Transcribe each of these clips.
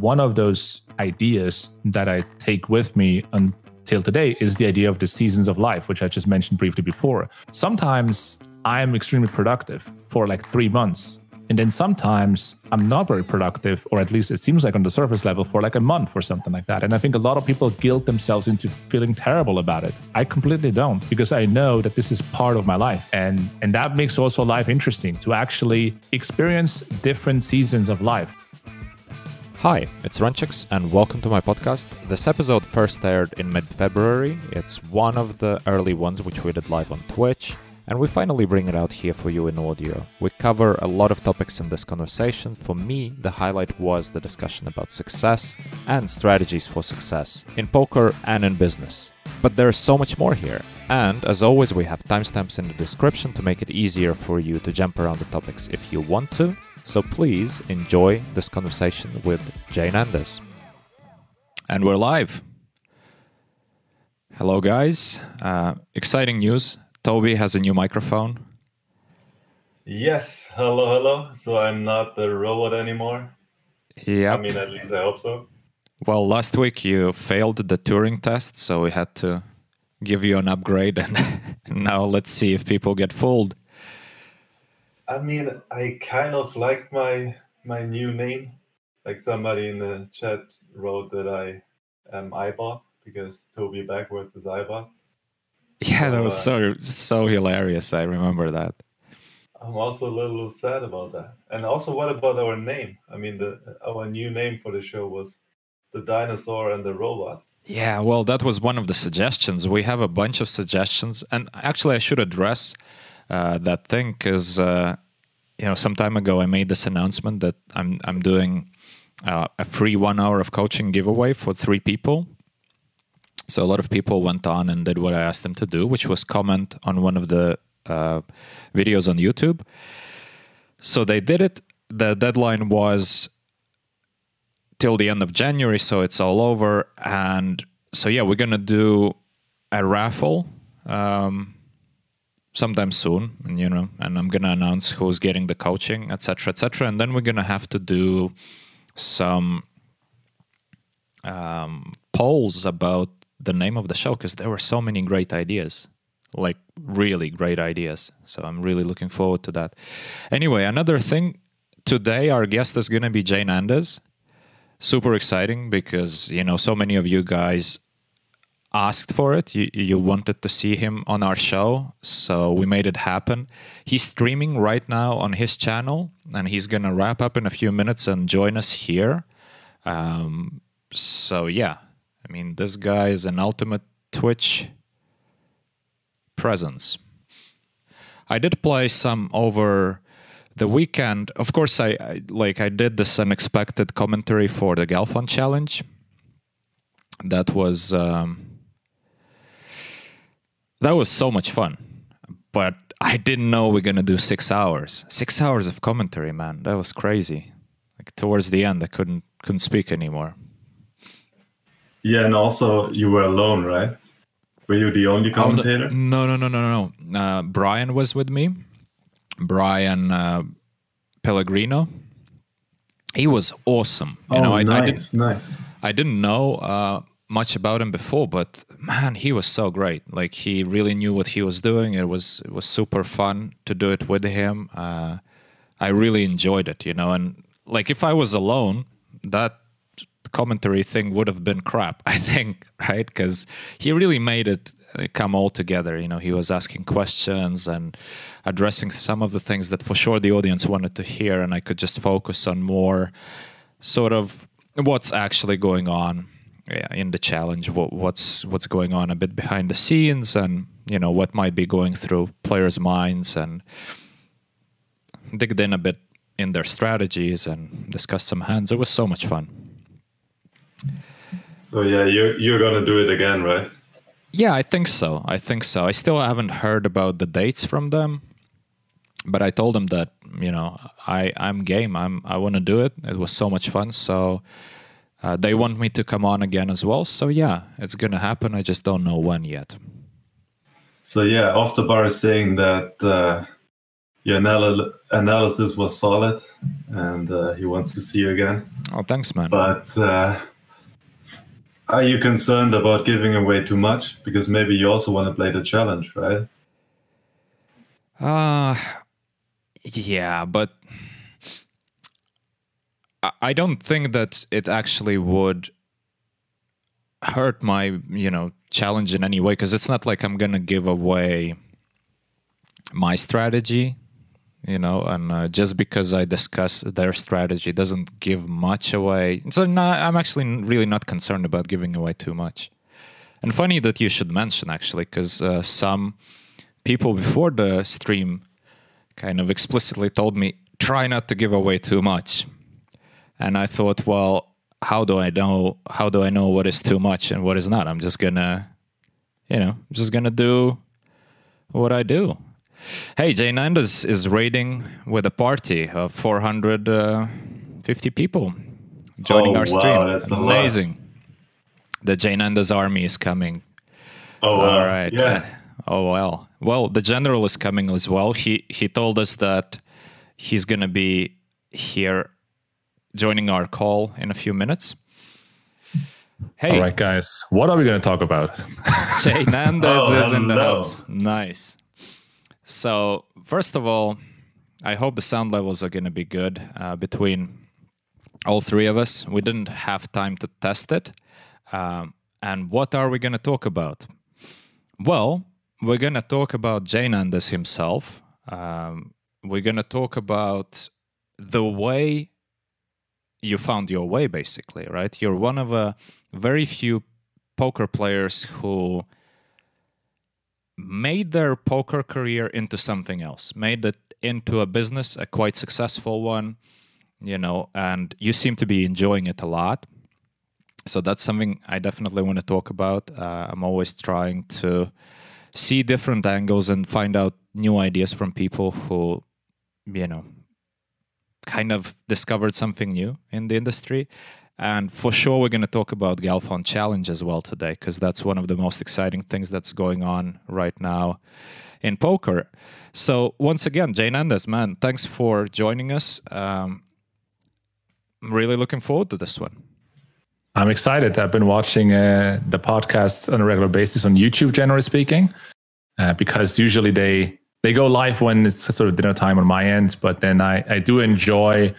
one of those ideas that I take with me until today is the idea of the seasons of life, which I just mentioned briefly before. Sometimes I'm extremely productive for like three months and then sometimes I'm not very productive, or at least it seems like on the surface level for like a month or something like that. And I think a lot of people guilt themselves into feeling terrible about it. I completely don't because I know that this is part of my life. And and that makes also life interesting to actually experience different seasons of life. Hi, it's Runchuks, and welcome to my podcast. This episode first aired in mid February. It's one of the early ones which we did live on Twitch and we finally bring it out here for you in audio. We cover a lot of topics in this conversation. For me, the highlight was the discussion about success and strategies for success in poker and in business. But there's so much more here. And as always, we have timestamps in the description to make it easier for you to jump around the topics if you want to. So please enjoy this conversation with JNandez. And we're live. Hello, guys. Uh, exciting news. Toby has a new microphone. Yes, hello, hello. So I'm not the robot anymore. Yeah. I mean, at least I hope so. Well, last week you failed the Turing test, so we had to give you an upgrade, and now let's see if people get fooled. I mean, I kind of like my my new name. Like somebody in the chat wrote that I am iBot because Toby backwards is iBot. Yeah, that was so uh, so hilarious. I remember that. I'm also a little sad about that. And also, what about our name? I mean, the our new name for the show was the dinosaur and the robot. Yeah, well, that was one of the suggestions. We have a bunch of suggestions, and actually, I should address uh, that thing because uh, you know, some time ago, I made this announcement that I'm I'm doing uh, a free one hour of coaching giveaway for three people so a lot of people went on and did what I asked them to do, which was comment on one of the uh, videos on YouTube. So they did it. The deadline was till the end of January, so it's all over. And so yeah, we're gonna do a raffle um, sometime soon, and you know, and I'm gonna announce who's getting the coaching, etc., etc. And then we're gonna have to do some um, polls about the name of the show because there were so many great ideas like really great ideas so i'm really looking forward to that anyway another thing today our guest is to be JNandez super exciting because you know so many of you guys asked for it you, you wanted to see him on our show so we made it happen he's streaming right now on his channel and he's going to wrap up in a few minutes and join us here um, so yeah I mean, this guy is an ultimate Twitch presence. I did play some over the weekend. Of course, I, I like I did this unexpected commentary for the Galfond challenge. That was um, that was so much fun, but I didn't know we're gonna do six hours. Six hours of commentary, man. That was crazy. Like towards the end, I couldn't couldn't speak anymore. Yeah, and also you were alone, right? Were you the only commentator? Oh, no, no, no, no, no. Uh, Brian was with me. Brian uh, Pellegrino. He was awesome. You oh, know, I, nice, I didn't, nice. I didn't know uh, much about him before, but man, he was so great. Like he really knew what he was doing. It was it was super fun to do it with him. Uh, I really enjoyed it, you know. And like if I was alone, that commentary thing would have been crap, I think, right? Because he really made it uh, come all together. You know, he was asking questions and addressing some of the things that for sure the audience wanted to hear, and I could just focus on more sort of what's actually going on in the challenge, what, what's what's going on a bit behind the scenes, and you know what might be going through players' minds, and digged in a bit in their strategies and discussed some hands. It was so much fun. So yeah, you're you're gonna do it again, right? Yeah, I think so. I think so. I still haven't heard about the dates from them, but I told them that you know I I'm game. I'm I want to do it. It was so much fun. So uh, they want me to come on again as well. So yeah, it's gonna happen. I just don't know when yet. So yeah, off the bar is saying that uh, your anal- analysis was solid, and uh, he wants to see you again. Oh, thanks, man. But uh, are you concerned about giving away too much? Because maybe you also want to play the challenge, right? Uh yeah, but I- don't think that it actually would hurt my, you know, challenge in any way because it's not like I'm gonna give away my strategy, you know, and uh, just because I discuss their strategy doesn't give much away. So no, I'm actually really not concerned about giving away too much. And funny that you should mention actually, because uh, some people before the stream kind of explicitly told me try not to give away too much and i thought well how do i know how do i know what is too much and what is not i'm just gonna you know I'm just gonna do what i do hey JNandez is raiding with a party of 450 people joining Oh, our wow, stream that's a lot. amazing the JNandez army is coming Oh, wow. all right. Yeah. Uh, oh well. Well, the general is coming as well. He he told us that he's gonna be here, joining our call in a few minutes. Hey, All right, guys, what are we going to talk about? JNandez Oh, is in the house. Nice. So first of all, I hope the sound levels are gonna be good uh, between all three of us. We didn't have time to test it. Um, and what are we gonna talk about? Well, we're going to talk about JNandez himself. Um, we're going to talk about the way you found your way, basically, right? You're one of a very few poker players who made their poker career into something else, made it into a business, a quite successful one, you know, and you seem to be enjoying it a lot so that's something I definitely want to talk about. Uh, I'm always trying to see different angles and find out new ideas from people who, you know, kind of discovered something new in the industry. And for sure, we're going to talk about Galfond Challenge as well today, because that's one of the most exciting things that's going on right now in poker. So, once again, JNandez, man, thanks for joining us. Um, I'm really looking forward to this one. I'm excited. I've been watching uh, the podcasts on a regular basis on YouTube, generally speaking, uh, because usually they they go live when it's sort of dinner time on my end. But then I I do enjoy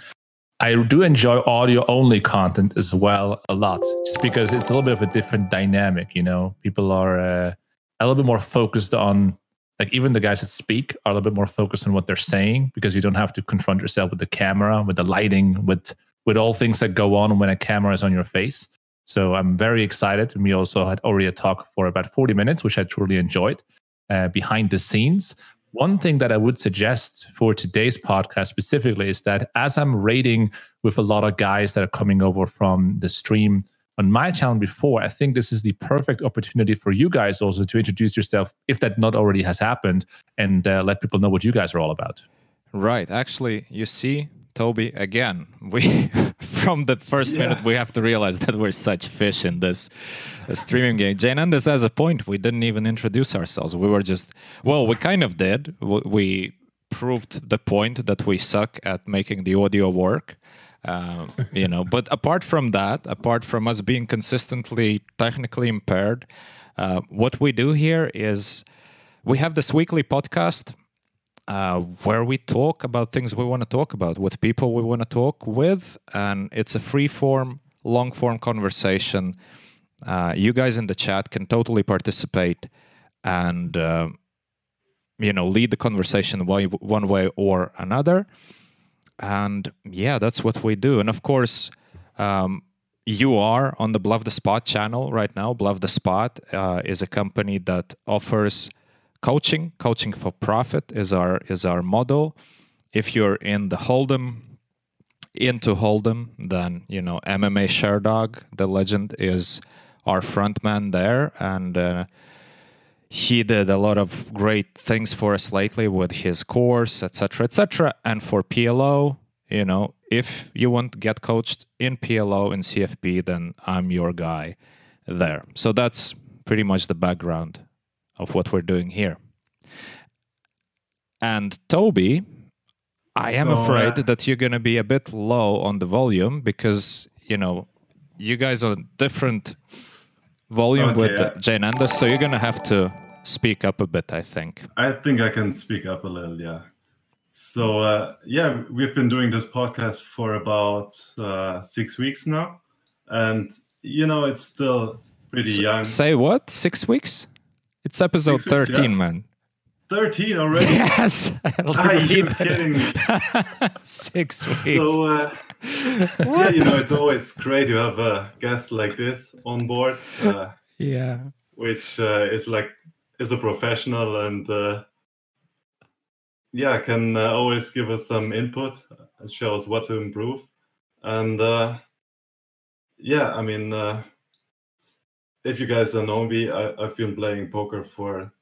I do enjoy audio only content as well a lot, just because it's a little bit of a different dynamic. You know, people are uh, a little bit more focused on like even the guys that speak are a little bit more focused on what they're saying because you don't have to confront yourself with the camera, with the lighting, with with all things that go on when a camera is on your face. So I'm very excited. We also had already a talk for about 40 minutes, which I truly enjoyed uh, behind the scenes. One thing that I would suggest for today's podcast specifically is that as I'm rating with a lot of guys that are coming over from the stream on my channel before, I think this is the perfect opportunity for you guys also to introduce yourself, if that not already has happened, and uh, let people know what you guys are all about. Right. Actually, you see, Toby, again, we from the first Yeah. minute we have to realize that we're such fish in this uh, streaming game. JNandez has a point. We didn't even introduce ourselves. We were just well, we kind of did. We proved the point that we suck at making the audio work. Uh, you know, but apart from that, apart from us being consistently technically impaired, uh, what we do here is we have this weekly podcast uh, where we talk about things we want to talk about with people we want to talk with, and it's a free form, long form conversation. Uh, you guys in the chat can totally participate and uh, you know lead the conversation one way or another. And yeah, that's what we do. And of course, um, you are on the Bluff the Spot channel right now. Bluff the Spot uh, is a company that offers coaching. Coaching for profit is our is our model. If you're in the Hold'em, into Hold'em, then you know MMA Sherdog, the legend, is our frontman there, and uh, he did a lot of great things for us lately with his course, etc., etc. And for PLO, you know, if you want to get coached in PLO and CFP, then I'm your guy there. So that's pretty much the background of what we're doing here. And Toby I am So, afraid uh, that you're going to be a bit low on the volume because you know you guys are different volume Okay, with yeah. uh, JNandez, so you're going to have to speak up a bit. I think. I think I can speak up a little, yeah. So, uh, yeah, we've been doing this podcast for about uh, six weeks now. And, you know, it's still pretty young. Say what? Six weeks? It's episode weeks, thirteen, yeah. man. 13 already? Yes. Are you kidding me? Six weeks. So, uh, yeah, you know, it's always great to have a guest like this on board, uh, yeah. which uh, is like is a professional and uh, yeah, can uh, always give us some input and show us what to improve. And uh, yeah, I mean, uh, if you guys don't know me, I, I've been playing poker for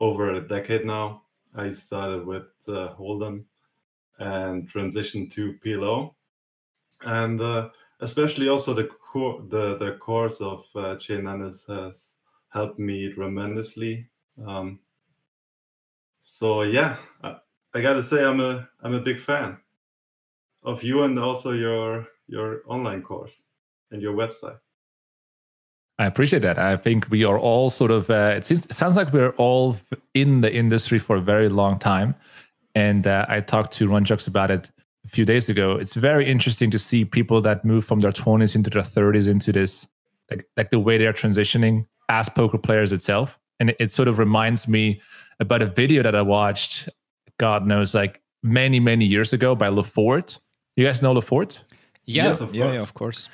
over a decade now. I started with uh, Hold'em and transitioned to PLO, and uh, especially also the co- the the course of uh, JNandez has helped me tremendously. Um, so yeah, I, I gotta say I'm a I'm a big fan of you and also your your online course and your website. I appreciate that. I think we are all sort of. Uh, it, seems, it sounds like we're all in the industry for a very long time, and uh, I talked to Runchuks about it a few days ago. It's very interesting to see people that move from their twenties into their thirties into this, like like the way they are transitioning as poker players itself, and it, it sort of reminds me about a video that I watched. God knows, like many many years ago by LaForte. You guys know LaForte? Yeah. Yes, of yeah, yeah, of course.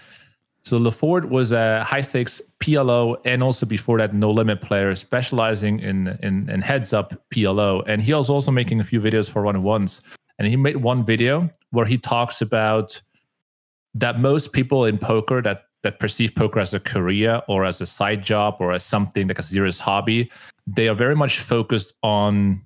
So LaForte was a high stakes PLO and also before that no limit player specializing in in, in heads up PLO. And he was also making a few videos for one on ones. And he made one video where he talks about that most people in poker that that perceive poker as a career or as a side job or as something like a serious hobby, they are very much focused on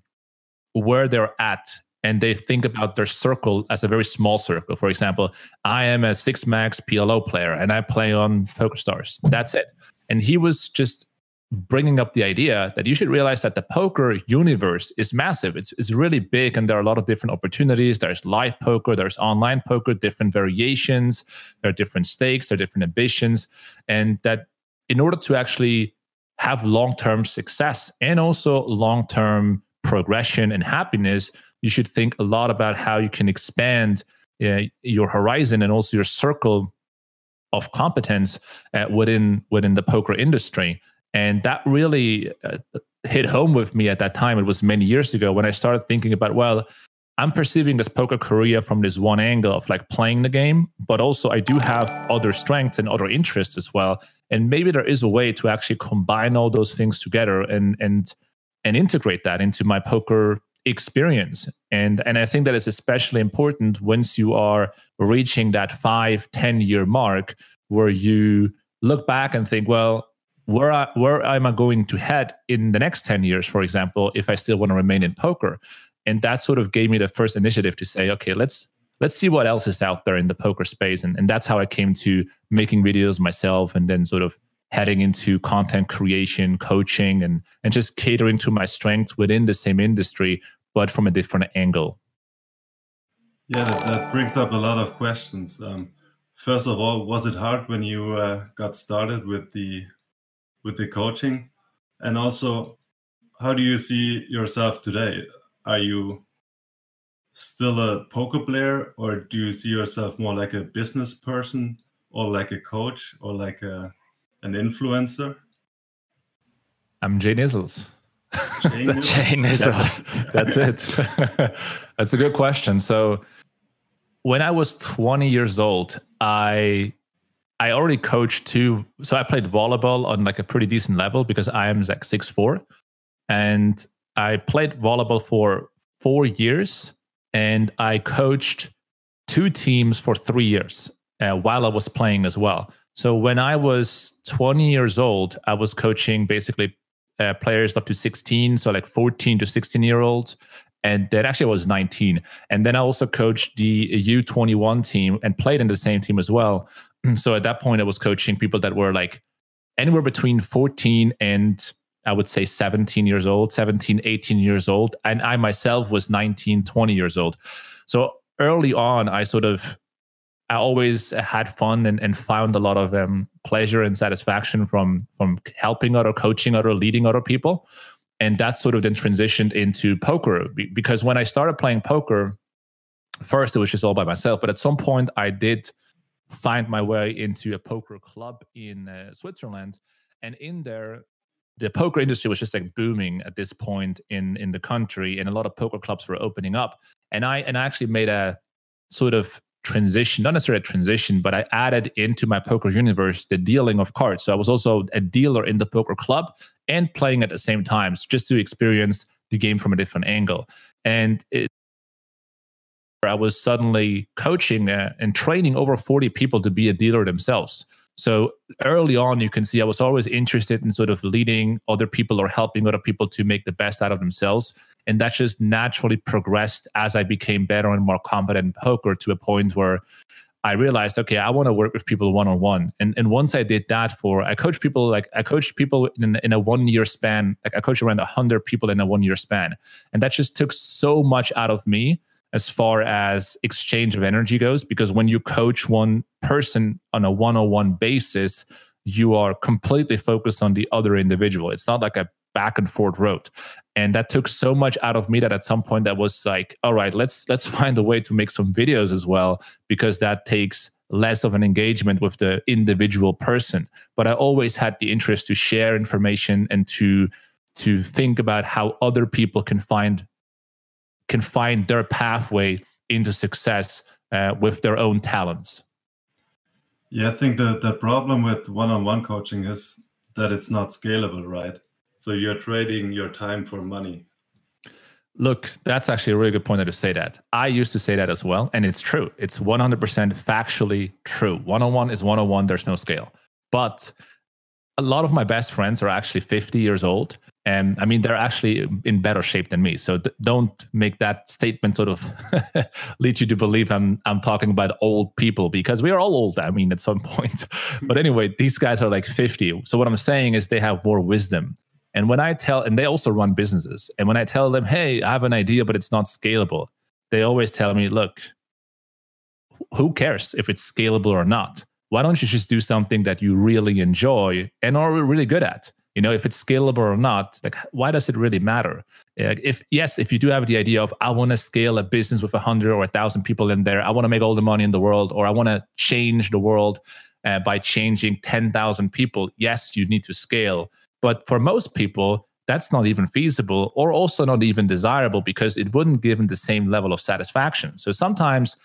where they're at and they think about their circle as a very small circle. For example, I am a six max PLO player and I play on PokerStars. That's it. And he was just bringing up the idea that you should realize that the poker universe is massive. It's it's really big, and there are a lot of different opportunities. There's live poker, there's online poker, different variations. There are different stakes, there are different ambitions, and that in order to actually have long term success and also long term progression and happiness, you should think a lot about how you can expand uh, your horizon and also your circle of competence uh, within within the poker industry. And that really uh, hit home with me at that time. It was many years ago when I started thinking about, well, I'm perceiving this poker career from this one angle of like playing the game, but also I do have other strengths and other interests as well. And maybe there is a way to actually combine all those things together and and and integrate that into my poker experience. And and I think that is especially important once you are reaching that five, 10 year mark where you look back and think, well, where I, where am I going to head in the next 10 years, for example, if I still want to remain in poker? And that sort of gave me the first initiative to say, okay, let's let's see what else is out there in the poker space. And, and that's how I came to making videos myself and then sort of heading into content creation, coaching, and and just catering to my strengths within the same industry, but from a different angle. Yeah, that, that brings up a lot of questions. Um, first of all, was it hard when you uh, got started with the with the coaching, and also, how do you see yourself today? Are you still a poker player, or do you see yourself more like a business person, or like a coach, or like a an influencer? I'm Jay Nizzles. Jay Nizzles? Jay Nizzles. That's it. That's a good question. So when I was 20 years old, I I already coached two. So I played volleyball on like a pretty decent level because I am like six four, and I played volleyball for four years, and I coached two teams for three years uh, while I was playing as well. So when I was 20 years old, I was coaching basically uh, players up to 16, so like 14 to 16 year olds. And then actually I was 19. And then I also coached the U21 team and played in the same team as well. So at that point, I was coaching people that were like anywhere between 14 and I would say 17 years old, 17, 18 years old. And I myself was 19, 20 years old. So early on, I sort of I always had fun and, and found a lot of um, pleasure and satisfaction from from helping other, coaching other, leading other people, and that sort of then transitioned into poker. Because when I started playing poker, first it was just all by myself, but at some point I did find my way into a poker club in uh, Switzerland, and in there the poker industry was just like booming at this point in in the country and a lot of poker clubs were opening up. And i and i actually made a sort of transition not necessarily a transition but i added into my poker universe the dealing of cards so i was also a dealer in the poker club and playing at the same time just to experience the game from a different angle and it, I was suddenly coaching uh, and training over 40 people to be a dealer themselves. So early on, you can see I was always interested in sort of leading other people or helping other people to make the best out of themselves. And that just naturally progressed as I became better and more confident in poker to a point where I realized, okay, I want to work with people one on one. And and once I did that for, I coached people like I coached people in, in a one year span. Like I coached around hundred people in a one year span, and that just took so much out of me as far as exchange of energy goes because when you coach one person on a one-on-one basis you are completely focused on the other individual. It's not like a back and forth road and that took so much out of me that at some point that was like all right let's let's find a way to make some videos as well because that takes less of an engagement with the individual person. But i always had the interest to share information and to to think about how other people can find can find their pathway into success uh, with their own talents. Yeah, I think the, the problem with one on one coaching is that it's not scalable, right? So you're trading your time for money. Look, that's actually a really good point that you say that. I used to say that as well. And it's true. It's 100% factually true. One on one is one on one, there's no scale. But a lot of my best friends are actually 50 years old and I mean, they're actually in better shape than me. So th- don't make that statement sort of lead you to believe I'm I'm talking about old people because we are all old. I mean, at some point. but anyway, these guys are like 50. So what I'm saying is they have more wisdom. And when I tell, and they also run businesses, and when I tell them, hey, I have an idea, but it's not scalable, they always tell me, look, who cares if it's scalable or not? Why don't you just do something that you really enjoy and are really good at? You know if it's scalable or not like why does it really matter? If yes if you do have the idea of i want to scale a business with a hundred or a thousand people in there i want to make all the money in the world or i want to change the world uh, by changing 10,000 people yes you need to scale. But for most people that's not even feasible or also not even desirable because it wouldn't give them the same level of satisfaction. So sometimes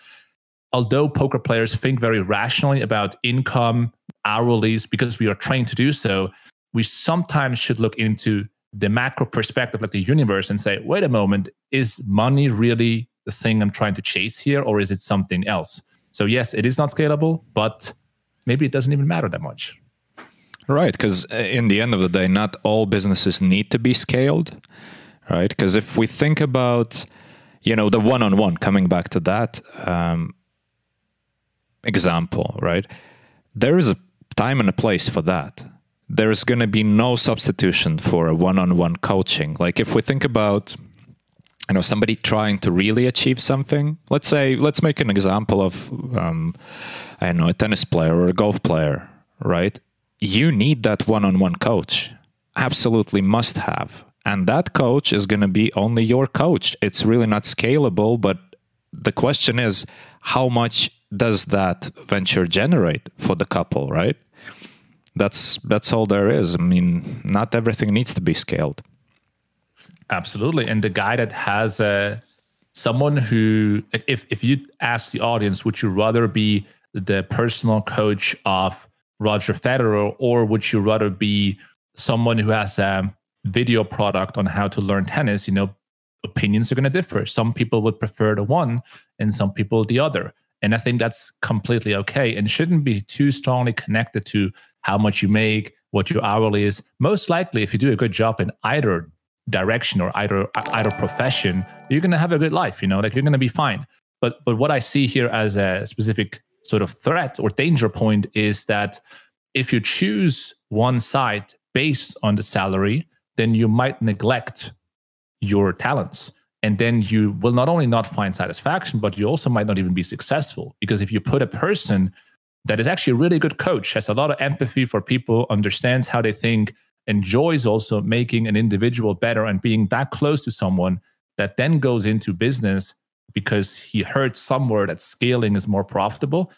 although poker players think very rationally about income hourlies because we are trained to do so we sometimes should look into the macro perspective, like the universe, and say, wait a moment, is money really the thing I'm trying to chase here, or is it something else? So, yes, it is not scalable, but maybe it doesn't even matter that much. Right. Because uh, in the end of the day, not all businesses need to be scaled. Right. Because if we think about, you know, the one on one, coming back to that um, example, right? There is a time and a place for that there's going to be no substitution for a one-on-one coaching. Like if we think about you know somebody trying to really achieve something let's say let's make an example of um, i don't know a tennis player or a golf player right? You need that one-on-one coach. Absolutely must have. And that coach is going to be only your coach. It's really not scalable but the question is how much does that venture generate for the couple right that's that's all there is. I mean, not everything needs to be scaled. Absolutely, and the guy that has a uh, someone who, if if you ask the audience, would you rather be the personal coach of Roger Federer, or would you rather be someone who has a video product on how to learn tennis? You know, opinions are going to differ. Some people would prefer the one, and some people the other. And I think that's completely okay and shouldn't be too strongly connected to how much you make, what your hourly is. Most likely, if you do a good job in either direction or either either profession, you're gonna have a good life. You know, like you're gonna be fine. But but what I see here as a specific sort of threat or danger point is that if you choose one side based on the salary, then you might neglect your talents. And then you will not only not find satisfaction but you also might not even be successful. Because if you put a person that is actually a really good coach has a lot of empathy for people understands how they think enjoys also making an individual better and being that close to someone that then goes into business because he heard somewhere that scaling is more profitable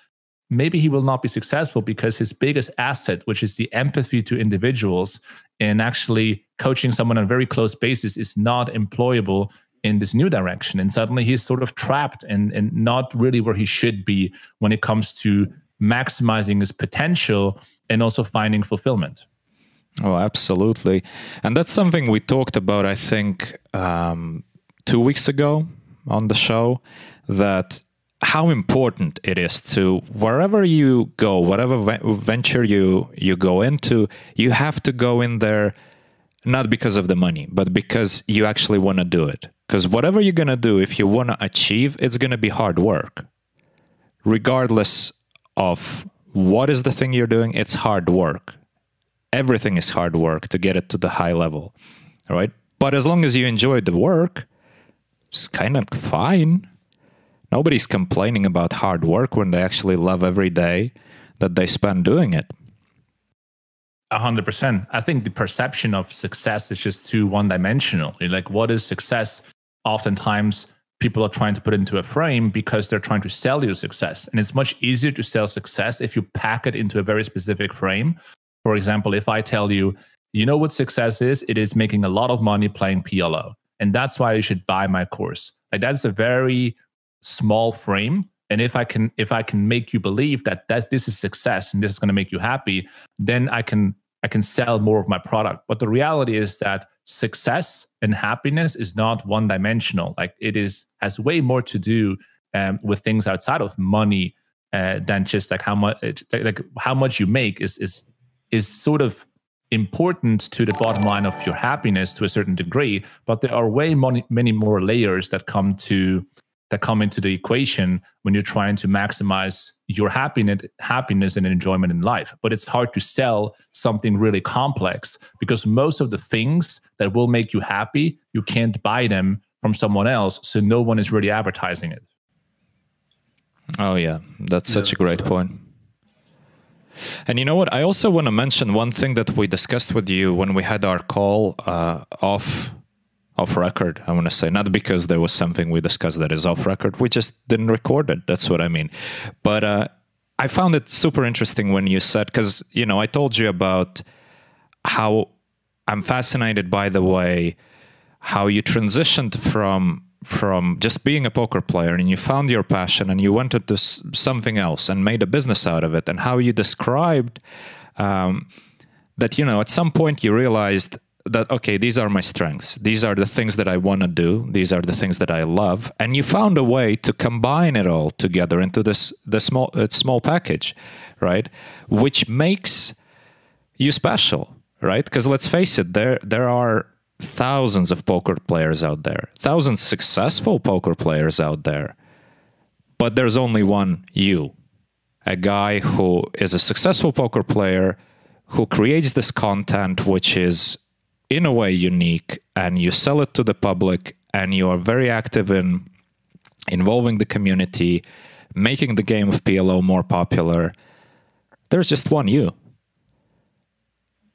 maybe he will not be successful because his biggest asset which is the empathy to individuals and actually coaching someone on a very close basis is not employable in this new direction. And suddenly he's sort of trapped and, and not really where he should be when it comes to maximizing his potential and also finding fulfillment. Oh absolutely. And that's something we talked about i think um, two weeks ago on the show that how important it is to wherever you go whatever venture you you go into you have to go in there not because of the money but because you actually want to do it. Because whatever you're going to do if you want to achieve it's going to be hard work. Regardless of what is the thing you're doing it's hard work. Everything is hard work to get it to the high level right? But as long as you enjoy the work it's kind of fine. Nobody's complaining about hard work when they actually love every day that they spend doing it hundred percent. I think the perception of success is just too one dimensional. Like, what is success? Oftentimes, people are trying to put into a frame because they're trying to sell you success. And it's much easier to sell success if you pack it into a very specific frame. For example, if I tell you, you know what success is? It is making a lot of money playing PLO. And that's why you should buy my course. Like that's a very small frame. And if I can if I can make you believe that that this is success and this is going to make you happy, then I can I can sell more of my product. But the reality is that success and happiness is not one dimensional. Like it is has way more to do um, with things outside of money uh, than just like how much like how much you make is is is sort of important to the bottom line of your happiness to a certain degree. But there are way many many more layers that come to that come into the equation when you're trying to maximize your happiness happiness and enjoyment in life. But it's hard to sell something really complex because most of the things that will make you happy you can't buy them from someone else so no one is really advertising it. Oh yeah. That's such a great point. And you know what? I also want to mention one thing that we discussed with you when we had our call uh, off off record i want to say. Not because there was something we discussed that is off record we just didn't record it that's what i mean. But uh, i found it super interesting when you said because you know i told you about how i'm fascinated by the way how you transitioned from from just being a poker player and you found your passion and you went into something else and made a business out of it and how you described um, that you know at some point you realized that okay these are my strengths. These are the things that i want to do. These are the things that i love. And you found a way to combine it all together into this the small uh, small package right? Which makes you special right? Because let's face it there there are thousands of poker players out there thousands successful poker players out there but there's only one you a guy who is a successful poker player who creates this content which is in a way unique and you sell it to the public and you are very active in involving the community, making the game of PLO more popular, there's just one you.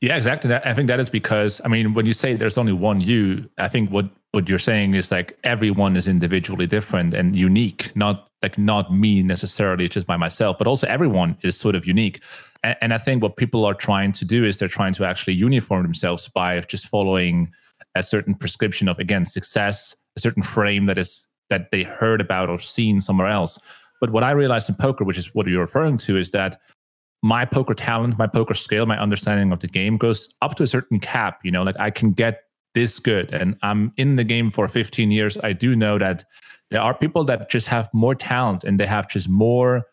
Yeah, exactly. I think that is because I mean, when you say there's only one you, I think what what you're saying is like everyone is individually different and unique, not like not me necessarily just by myself, but also everyone is sort of unique. And, and I think what people are trying to do is they're trying to actually uniform themselves by just following a certain prescription of again success, a certain frame that is that they heard about or seen somewhere else. But what I realized in poker, which is what you're referring to, is that my poker talent, my poker skill, my understanding of the game goes up to a certain cap. You know, like I can get this good and I'm in the game for 15 years. I do know that there are people that just have more talent and they have just more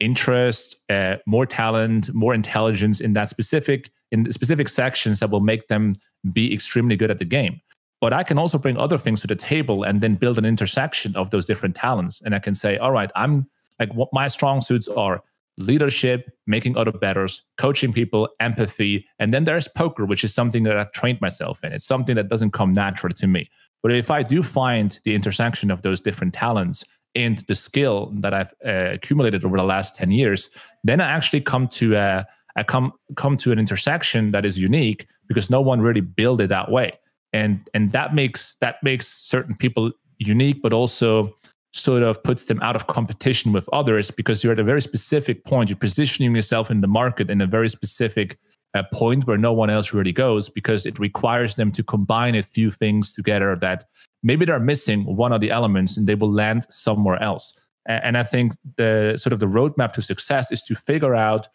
interest, uh, more talent, more intelligence in that specific in specific sections that will make them be extremely good at the game. But I can also bring other things to the table and then build an intersection of those different talents. And I can say, all right, I'm like what my strong suits are leadership, making other betters, coaching people, empathy. And then there's poker, which is something that I've trained myself in. It's something that doesn't come natural to me. But if I do find the intersection of those different talents and the skill that I've uh, accumulated over the last 10 years, then I actually come to a, I come come to an intersection that is unique because no one really built it that way. And and that makes that makes certain people unique, but also sort of puts them out of competition with others because you're at a very specific point. You're positioning yourself in the market in a very specific uh, point where no one else really goes because it requires them to combine a few things together that maybe they're missing one of the elements and they will land somewhere else. And I think the sort of the roadmap to success is to figure out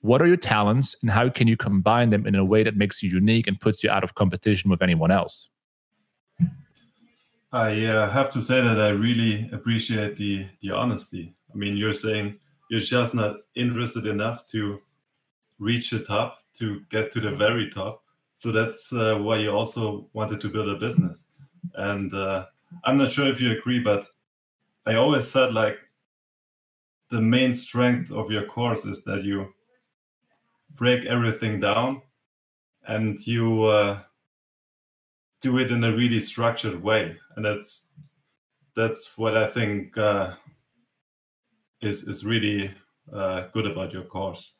what are your talents and how can you combine them in a way that makes you unique and puts you out of competition with anyone else. I uh, have to say that I really appreciate the the honesty. I mean, you're saying you're just not interested enough to reach the top, to get to the very top. So that's uh, why you also wanted to build a business. And uh, I'm not sure if you agree, but I always felt like the main strength of your course is that you break everything down and you uh, do it in a really structured way, and that's that's what I think uh, is is really uh, good about your course.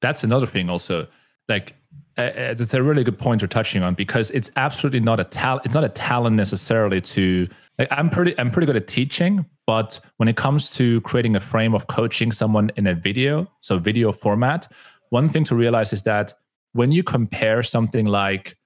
That's another thing, also. Like, uh, uh, that's a really good point you're touching on because it's absolutely not a talent. It's not a talent necessarily to. Like, I'm pretty. I'm pretty good at teaching, but when it comes to creating a frame of coaching someone in a video, so video format, one thing to realize is that when you compare something like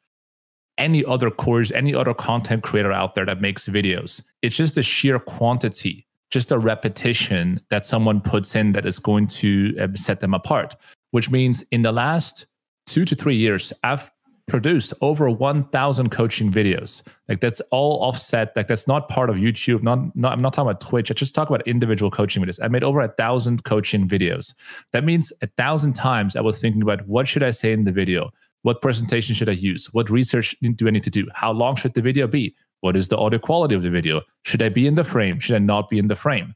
any other course, any other content creator out there that makes videos. It's just the sheer quantity, just the repetition that someone puts in that is going to uh, set them apart. Which means in the last two to three years, I've produced over 1000 coaching videos like that's all offset like that's not part of youtube not, not i'm not talking about twitch i just talk about individual coaching videos i made over a thousand coaching videos that means a thousand times i was thinking about what should i say in the video what presentation should I use? What research do I need to do? How long should the video be? What is the audio quality of the video? Should I be in the frame? Should I not be in the frame?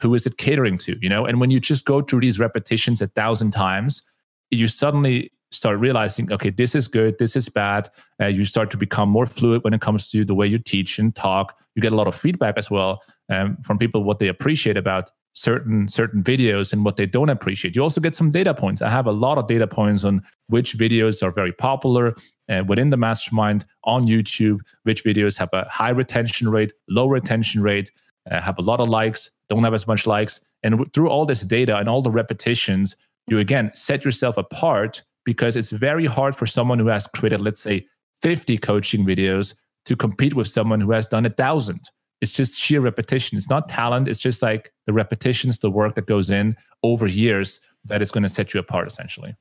Who is it catering to? You know, and when you just go through these repetitions a thousand times, you suddenly start realizing, okay, this is good, this is bad. Uh, you start to become more fluid when it comes to the way you teach and talk. You get a lot of feedback as well um, from people what they appreciate about certain certain videos and what they don't appreciate. You also get some data points. I have a lot of data points on which videos are very popular uh, within the mastermind on YouTube, which videos have a high retention rate, low retention rate, uh, have a lot of likes, don't have as much likes. And through all this data and all the repetitions, you again set yourself apart because it's very hard for someone who has created, let's say, 50 coaching videos to compete with someone who has done a thousand it's just sheer repetition. It's not talent. It's just like the repetitions, the work that goes in over years that is going to set you apart, essentially.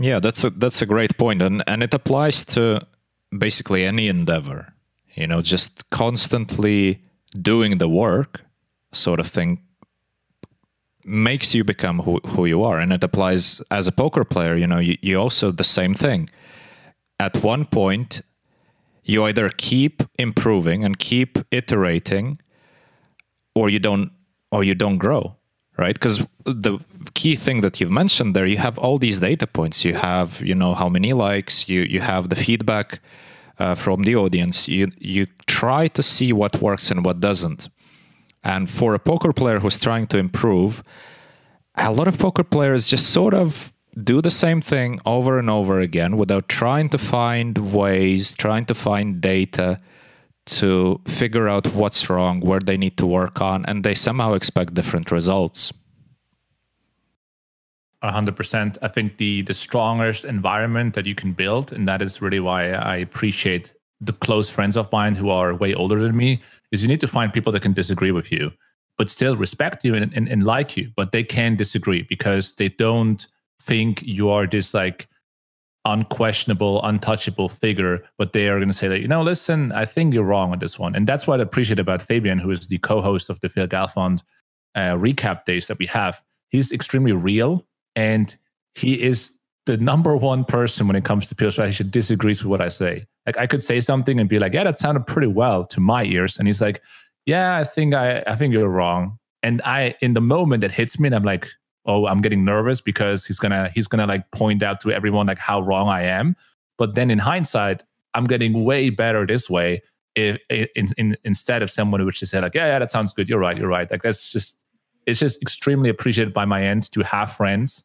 Yeah, that's a that's a great point, and and it applies to basically any endeavor. You know, just constantly doing the work, sort of thing, makes you become who who you are, and it applies as a poker player. You know, you, you also the same thing. At one point, you either keep improving and keep iterating or you don't or you don't grow right? Because the key thing that you've mentioned there you have all these data points. You have you know how many likes you you have the feedback uh, from the audience. You you try to see what works and what doesn't. And for a poker player who's trying to improve a lot of poker players just sort of do the same thing over and over again without trying to find ways, trying to find data to figure out what's wrong, where they need to work on, and they somehow expect different results. A hundred percent. I think the the strongest environment that you can build, and that is really why I appreciate the close friends of mine who are way older than me, is you need to find people that can disagree with you, but still respect you and, and, and like you, but they can disagree because they don't think you are this like unquestionable, untouchable figure, but they are going to say that, you know, listen, I think you're wrong on this one. And that's what I appreciate about Fabian, who is the co host of the Phil Galfond uh, recap days that we have. He's extremely real and he is the number one person when it comes to PL strategy disagrees with what I say. Like I could say something and be like, yeah, that sounded pretty well to my ears. And he's like, yeah, I think I, I think you're wrong. And I, in the moment that hits me, and I'm like, oh i'm getting nervous because he's gonna he's gonna like point out to everyone like how wrong i am but then in hindsight I'm getting way better this way. If, in, in, instead of someone would just say like, yeah, yeah, that sounds good. You're right. You're right. Like that's just, it's just extremely appreciated by my end to have friends,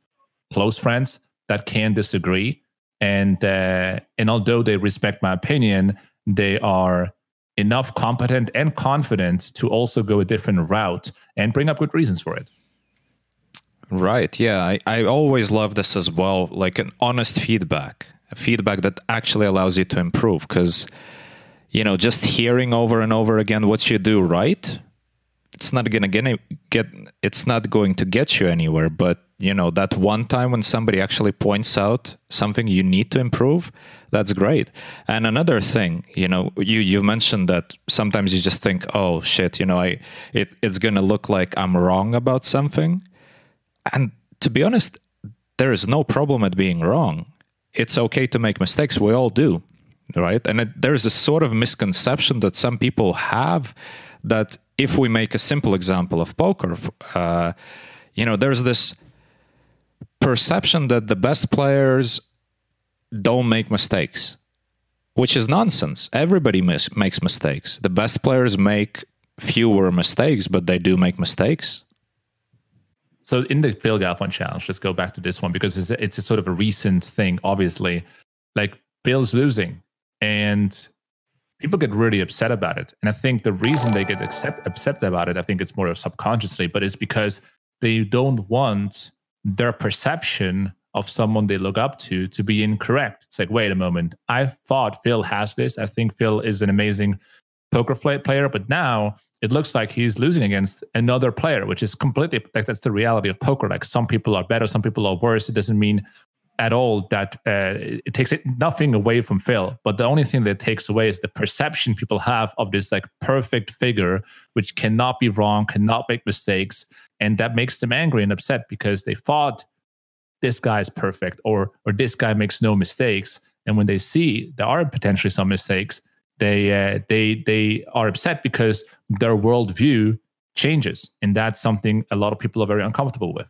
close friends that can disagree. And, uh, and although they respect my opinion, they are enough competent and confident to also go a different route and bring up good reasons for it. Right. Yeah. I, I always love this as well, like an honest feedback, a feedback that actually allows you to improve. Because, you know, just hearing over and over again what you do right, it's not gonna get, get it's not going to get you anywhere. But you know, that one time when somebody actually points out something you need to improve, that's great. And another thing, you know, you you mentioned that sometimes you just think, oh shit, you know, I it, it's gonna look like I'm wrong about something and to be honest, there is no problem at being wrong. It's okay to make mistakes. We all do, right? And it, there's a sort of misconception that some people have that if we make a simple example of poker, uh, you know, there's this perception that the best players don't make mistakes, which is nonsense. Everybody mis- makes mistakes. The best players make fewer mistakes, but they do make mistakes. So in the Phil Galfond challenge, let's go back to this one because it's a, it's a sort of a recent thing. Obviously, like Phil's losing, and people get really upset about it. And I think the reason they get accept, upset about it, I think it's more subconsciously, but it's because they don't want their perception of someone they look up to to be incorrect. It's like, wait a moment, I thought Phil has this. I think Phil is an amazing poker player, but now it looks like he's losing against another player, which is completely like that's the reality of poker. Like some people are better, some people are worse. It doesn't mean at all that uh, it takes it, nothing away from Phil. But the only thing that takes away is the perception people have of this like perfect figure, which cannot be wrong, cannot make mistakes, and that makes them angry and upset because they thought this guy is perfect or or this guy makes no mistakes. And when they see there are potentially some mistakes, they uh, they they are upset because their worldview changes, and that's something a lot of people are very uncomfortable with.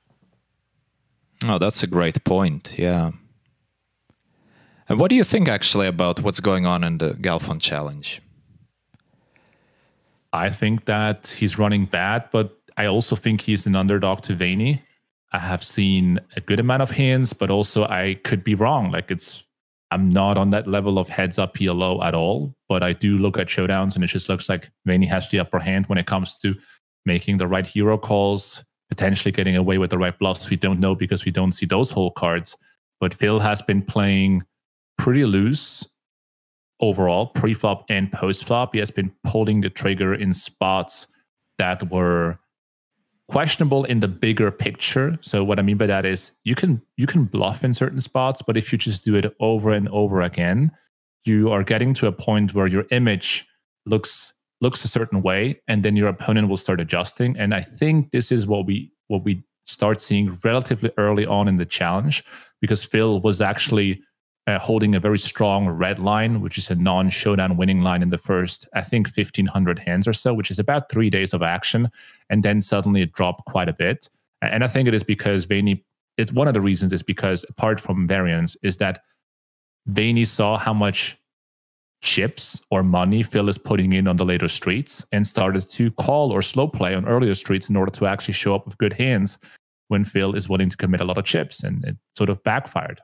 Oh, that's a great point. Yeah. And what do you think actually about what's going on in the Galfond Challenge? I think that he's running bad, but I also think he's an underdog to Vayne. I have seen a good amount of hands, but also I could be wrong. Like it's I'm not on that level of heads up PLO at all, but I do look at showdowns and it just looks like Vayne has the upper hand when it comes to making the right hero calls, potentially getting away with the right bluffs. We don't know because we don't see those hole cards. But Phil has been playing pretty loose overall, pre-flop and post-flop. He has been pulling the trigger in spots that were questionable in the bigger picture. So what I mean by that is you can you can bluff in certain spots, but if you just do it over and over again, you are getting to a point where your image looks looks a certain way and then your opponent will start adjusting and i think this is what we what we start seeing relatively early on in the challenge because phil was actually uh, holding a very strong red line, which is a non showdown winning line in the first, I think, 1500 hands or so, which is about three days of action. And then suddenly it dropped quite a bit. And I think it is because Vayne, it's one of the reasons is because apart from variance, is that Vayne saw how much chips or money Phil is putting in on the later streets and started to call or slow play on earlier streets in order to actually show up with good hands when Phil is willing to commit a lot of chips. And it sort of backfired.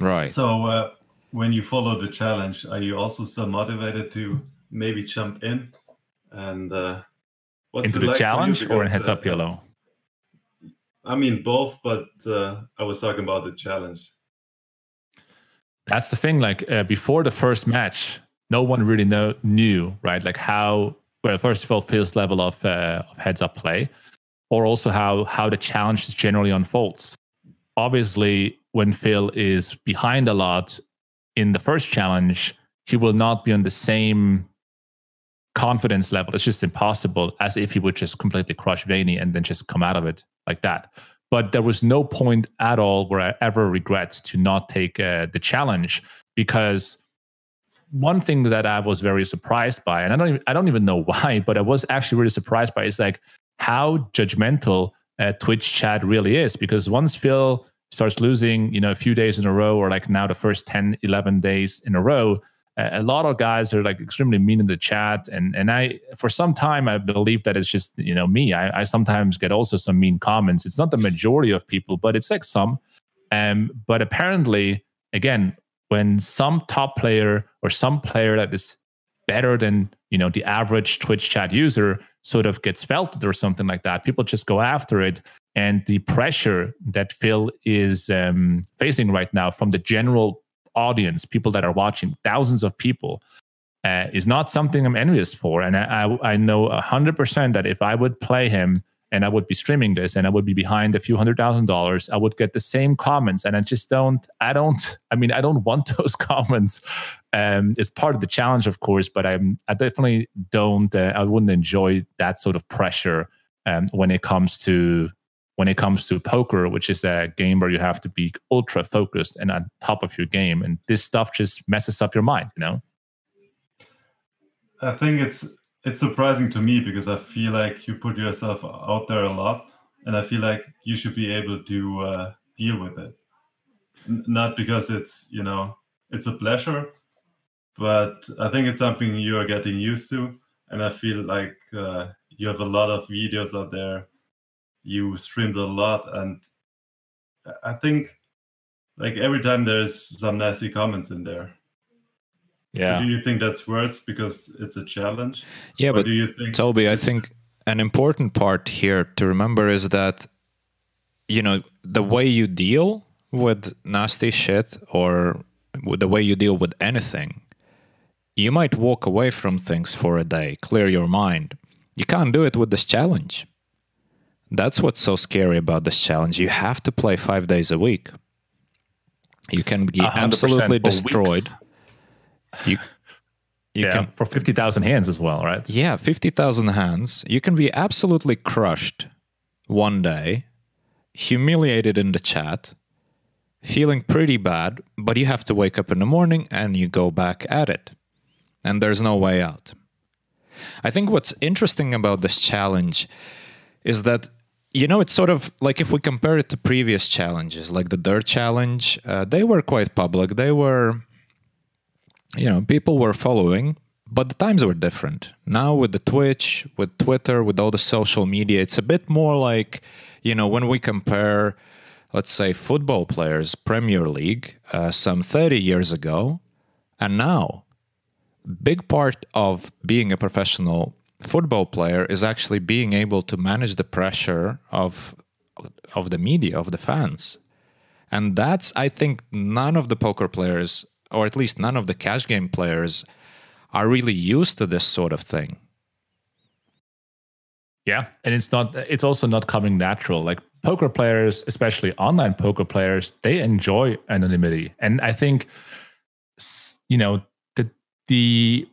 Right. So uh, when you follow the challenge, are you also still motivated to maybe jump in and uh, what's into the like challenge or in heads up uh, yellow? I mean both, but uh, I was talking about the challenge. That's the thing. Like uh, before the first match, no one really know knew right, like how well first of all Phil's level of, uh, of heads up play, or also how how the challenge is generally unfolds. Obviously, when Phil is behind a lot in the first challenge, he will not be on the same confidence level. It's just impossible as if he would just completely crush Vayne and then just come out of it like that. But there was no point at all where I ever regret to not take uh, the challenge because one thing that I was very surprised by, and I don't even, I don't even know why, but I was actually really surprised by is like how judgmental uh, Twitch chat really is. Because once Phil starts losing, you know, a few days in a row, or like now the first 10, 11 days in a row, a lot of guys are like extremely mean in the chat. And and i for some time i believe that it's just you know me. I, I sometimes get also some mean comments. It's not the majority of people but it's like some. Um but apparently again when some top player or some player that is better than you know the average twitch chat user sort of gets felted or something like that people just go after it and the pressure that phil is um, facing right now from the general audience, people that are watching, thousands of people, uh, is not something I'm envious for. And I, I, I know 100% that if I would play him and I would be streaming this and I would be behind a few hundred thousand dollars, I would get the same comments. And I just don't, I don't, I mean, I don't want those comments. Um, it's part of the challenge, of course, but I'm, I definitely don't, uh, I wouldn't enjoy that sort of pressure um, when it comes to when it comes to poker, which is a game where you have to be ultra focused and on top of your game. And this stuff just messes up your mind, you know? I think it's it's surprising to me because I feel like you put yourself out there a lot, and I feel like you should be able to uh, deal with it. N- not because it's you know it's a pleasure, but I think it's something you are getting used to, and I feel like uh, you have a lot of videos out there you streamed a lot and i think like every time there's some nasty comments in there. Yeah. so do you think that's worse because it's a challenge? Yeah or but do you think toby i think an important part here to remember is that you know the way you deal with nasty shit or the way you deal with anything you might walk away from things for a day clear your mind. You can't do it with this challenge that's what's so scary about this challenge. You have to play five days a week. You can be absolutely destroyed. You, you yeah, can, for 50,000 hands as well, right? Yeah, 50,000 hands. You can be absolutely crushed one day, humiliated in the chat, feeling pretty bad, but you have to wake up in the morning and you go back at it. And there's no way out. I think what's interesting about this challenge is that you know, it's sort of like if we compare it to previous challenges, like the Durrrr Challenge, uh, they were quite public. They were, you know, people were following, but the times were different. Now, with the Twitch, with Twitter, with all the social media, it's a bit more like, you know, when we compare, let's say, football players, Premier League, uh, some 30 years ago, and now, big part of being a professional football player is actually being able to manage the pressure of of the media of the fans. And that's i think none of the poker players or at least none of the cash game players are really used to this sort of thing. Yeah and it's not it's also not coming natural. Like poker players especially online poker players they enjoy anonymity. And i think you know the the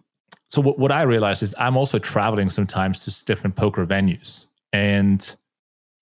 so what, what I realized is I'm also traveling sometimes to different poker venues, and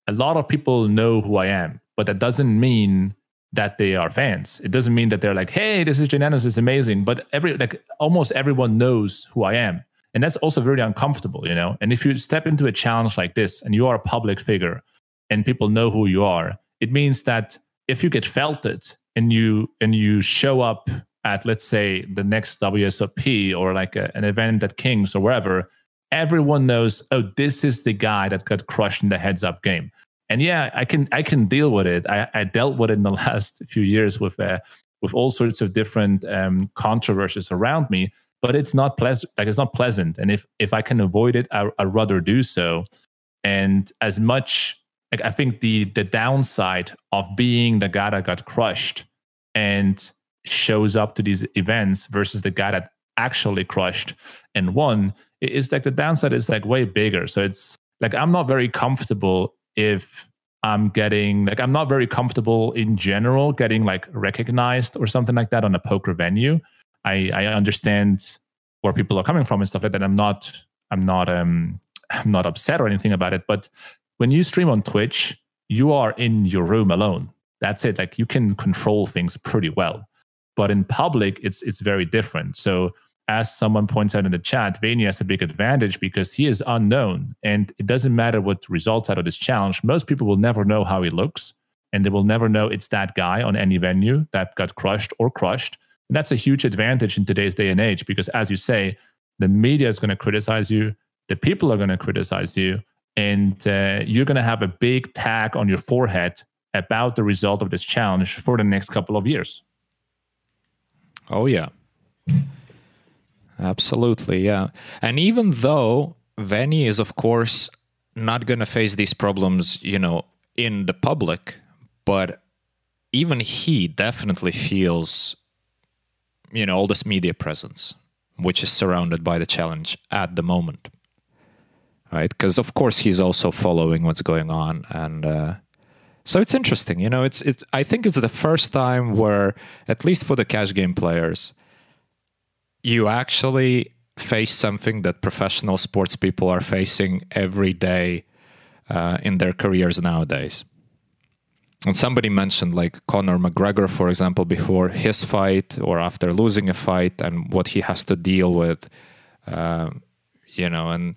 a lot of people know who I am, but that doesn't mean that they are fans. It doesn't mean that they're like, "Hey, this is JNandez, is amazing." But every like almost everyone knows who I am, and that's also very uncomfortable, you know. And if you step into a challenge like this, and you are a public figure, and people know who you are, it means that if you get felted and you and you show up at let's say the next WSOP or like a, an event at Kings or wherever, everyone knows, oh, this is the guy that got crushed in the heads up game. And yeah, I can I can deal with it. I, I dealt with it in the last few years with uh, with all sorts of different um, controversies around me. But it's not pleasant. Like it's not pleasant. And if if I can avoid it, I, I'd rather do so. And as much like I think the the downside of being the guy that got crushed and shows up to these events versus the guy that actually crushed and won is like the downside is like way bigger. So it's like i'm not very comfortable if i'm getting like i'm not very comfortable in general getting like recognized or something like that on a poker venue. I i understand where people are coming from and stuff like that. I'm not i'm not um i'm not upset or anything about it but when you stream on twitch you are in your room alone. That's it. Like you can control things pretty well but in public, it's it's very different. So as someone points out in the chat, Vania has a big advantage because he is unknown. And it doesn't matter what results out of this challenge. Most people will never know how he looks. and they will never know it's that guy on any venue that got crushed or crushed. And that's a huge advantage in today's day and age because, as you say, the media is going to criticize you, the people are going to criticize you, and uh, you're going to have a big tag on your forehead about the result of this challenge for the next couple of years. Oh, yeah. Absolutely, yeah. And even though Venny is, of course, not going to face these problems, you know, in the public, but even he definitely feels, you know, all this media presence, which is surrounded by the challenge at the moment, right? Because of course he's also following what's going on, and uh, so it's interesting. You know, it's it. I think it's the first time where, at least for the cash game players, you actually face something that professional sports people are facing every day uh, in their careers nowadays. And somebody mentioned like Conor McGregor, for example, before his fight or after losing a fight, and what he has to deal with, uh, you know, and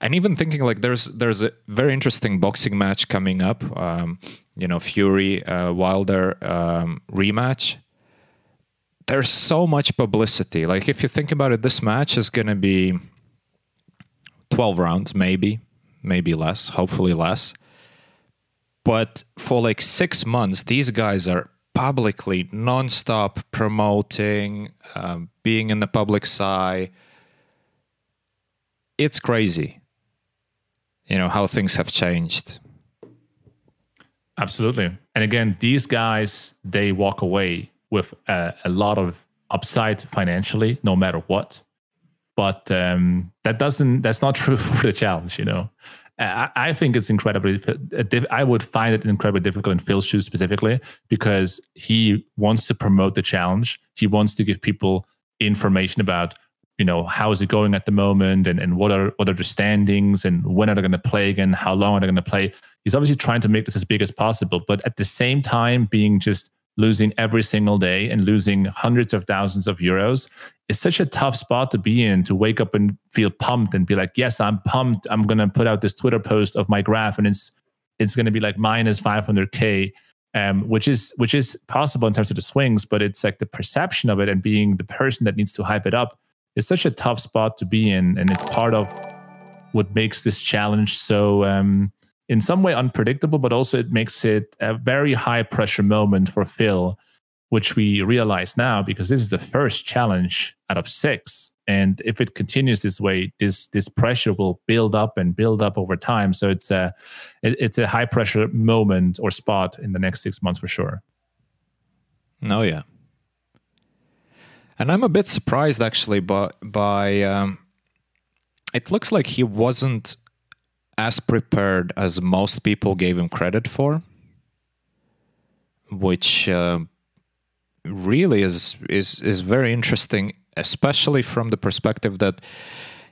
and even thinking like there's there's a very interesting boxing match coming up, um, you know, Fury uh, Wilder um, rematch. There's so much publicity. Like if you think about it, this match is going to be twelve rounds, maybe, maybe less, hopefully less but for like six months, these guys are publicly nonstop promoting, um, being in the public eye. It's crazy, you know, how things have changed. Absolutely. And again, these guys, they walk away with a, a lot of upside financially, no matter what. But um, that doesn't, that's not true for the challenge, you know. I, think it's incredibly. I would find it incredibly difficult in Phil's shoes specifically because he wants to promote the challenge. He wants to give people information about you know how is it going at the moment and, and what are what are the standings and when are they going to play again how long are they going to play? He's obviously trying to make this as big as possible but at the same time being just losing every single day and losing hundreds of thousands of euros is such a tough spot to be in to wake up and feel pumped and be like yes i'm pumped. I'm going to put out this twitter post of my graph and it's it's going to be like minus 500k um, which is which is possible in terms of the swings but it's like the perception of it and being the person that needs to hype it up is such a tough spot to be in and it's part of what makes this challenge so um, in some way unpredictable, but also it makes it a very high pressure moment for Phil, which we realize now because this is the first challenge out of six. And if it continues this way, this this pressure will build up and build up over time. So it's a it, it's a high pressure moment or spot in the next six months for sure. Oh yeah, and I'm a bit surprised actually by by um, it looks like he wasn't as prepared as most people gave him credit for, which uh, really is is is very interesting, especially from the perspective that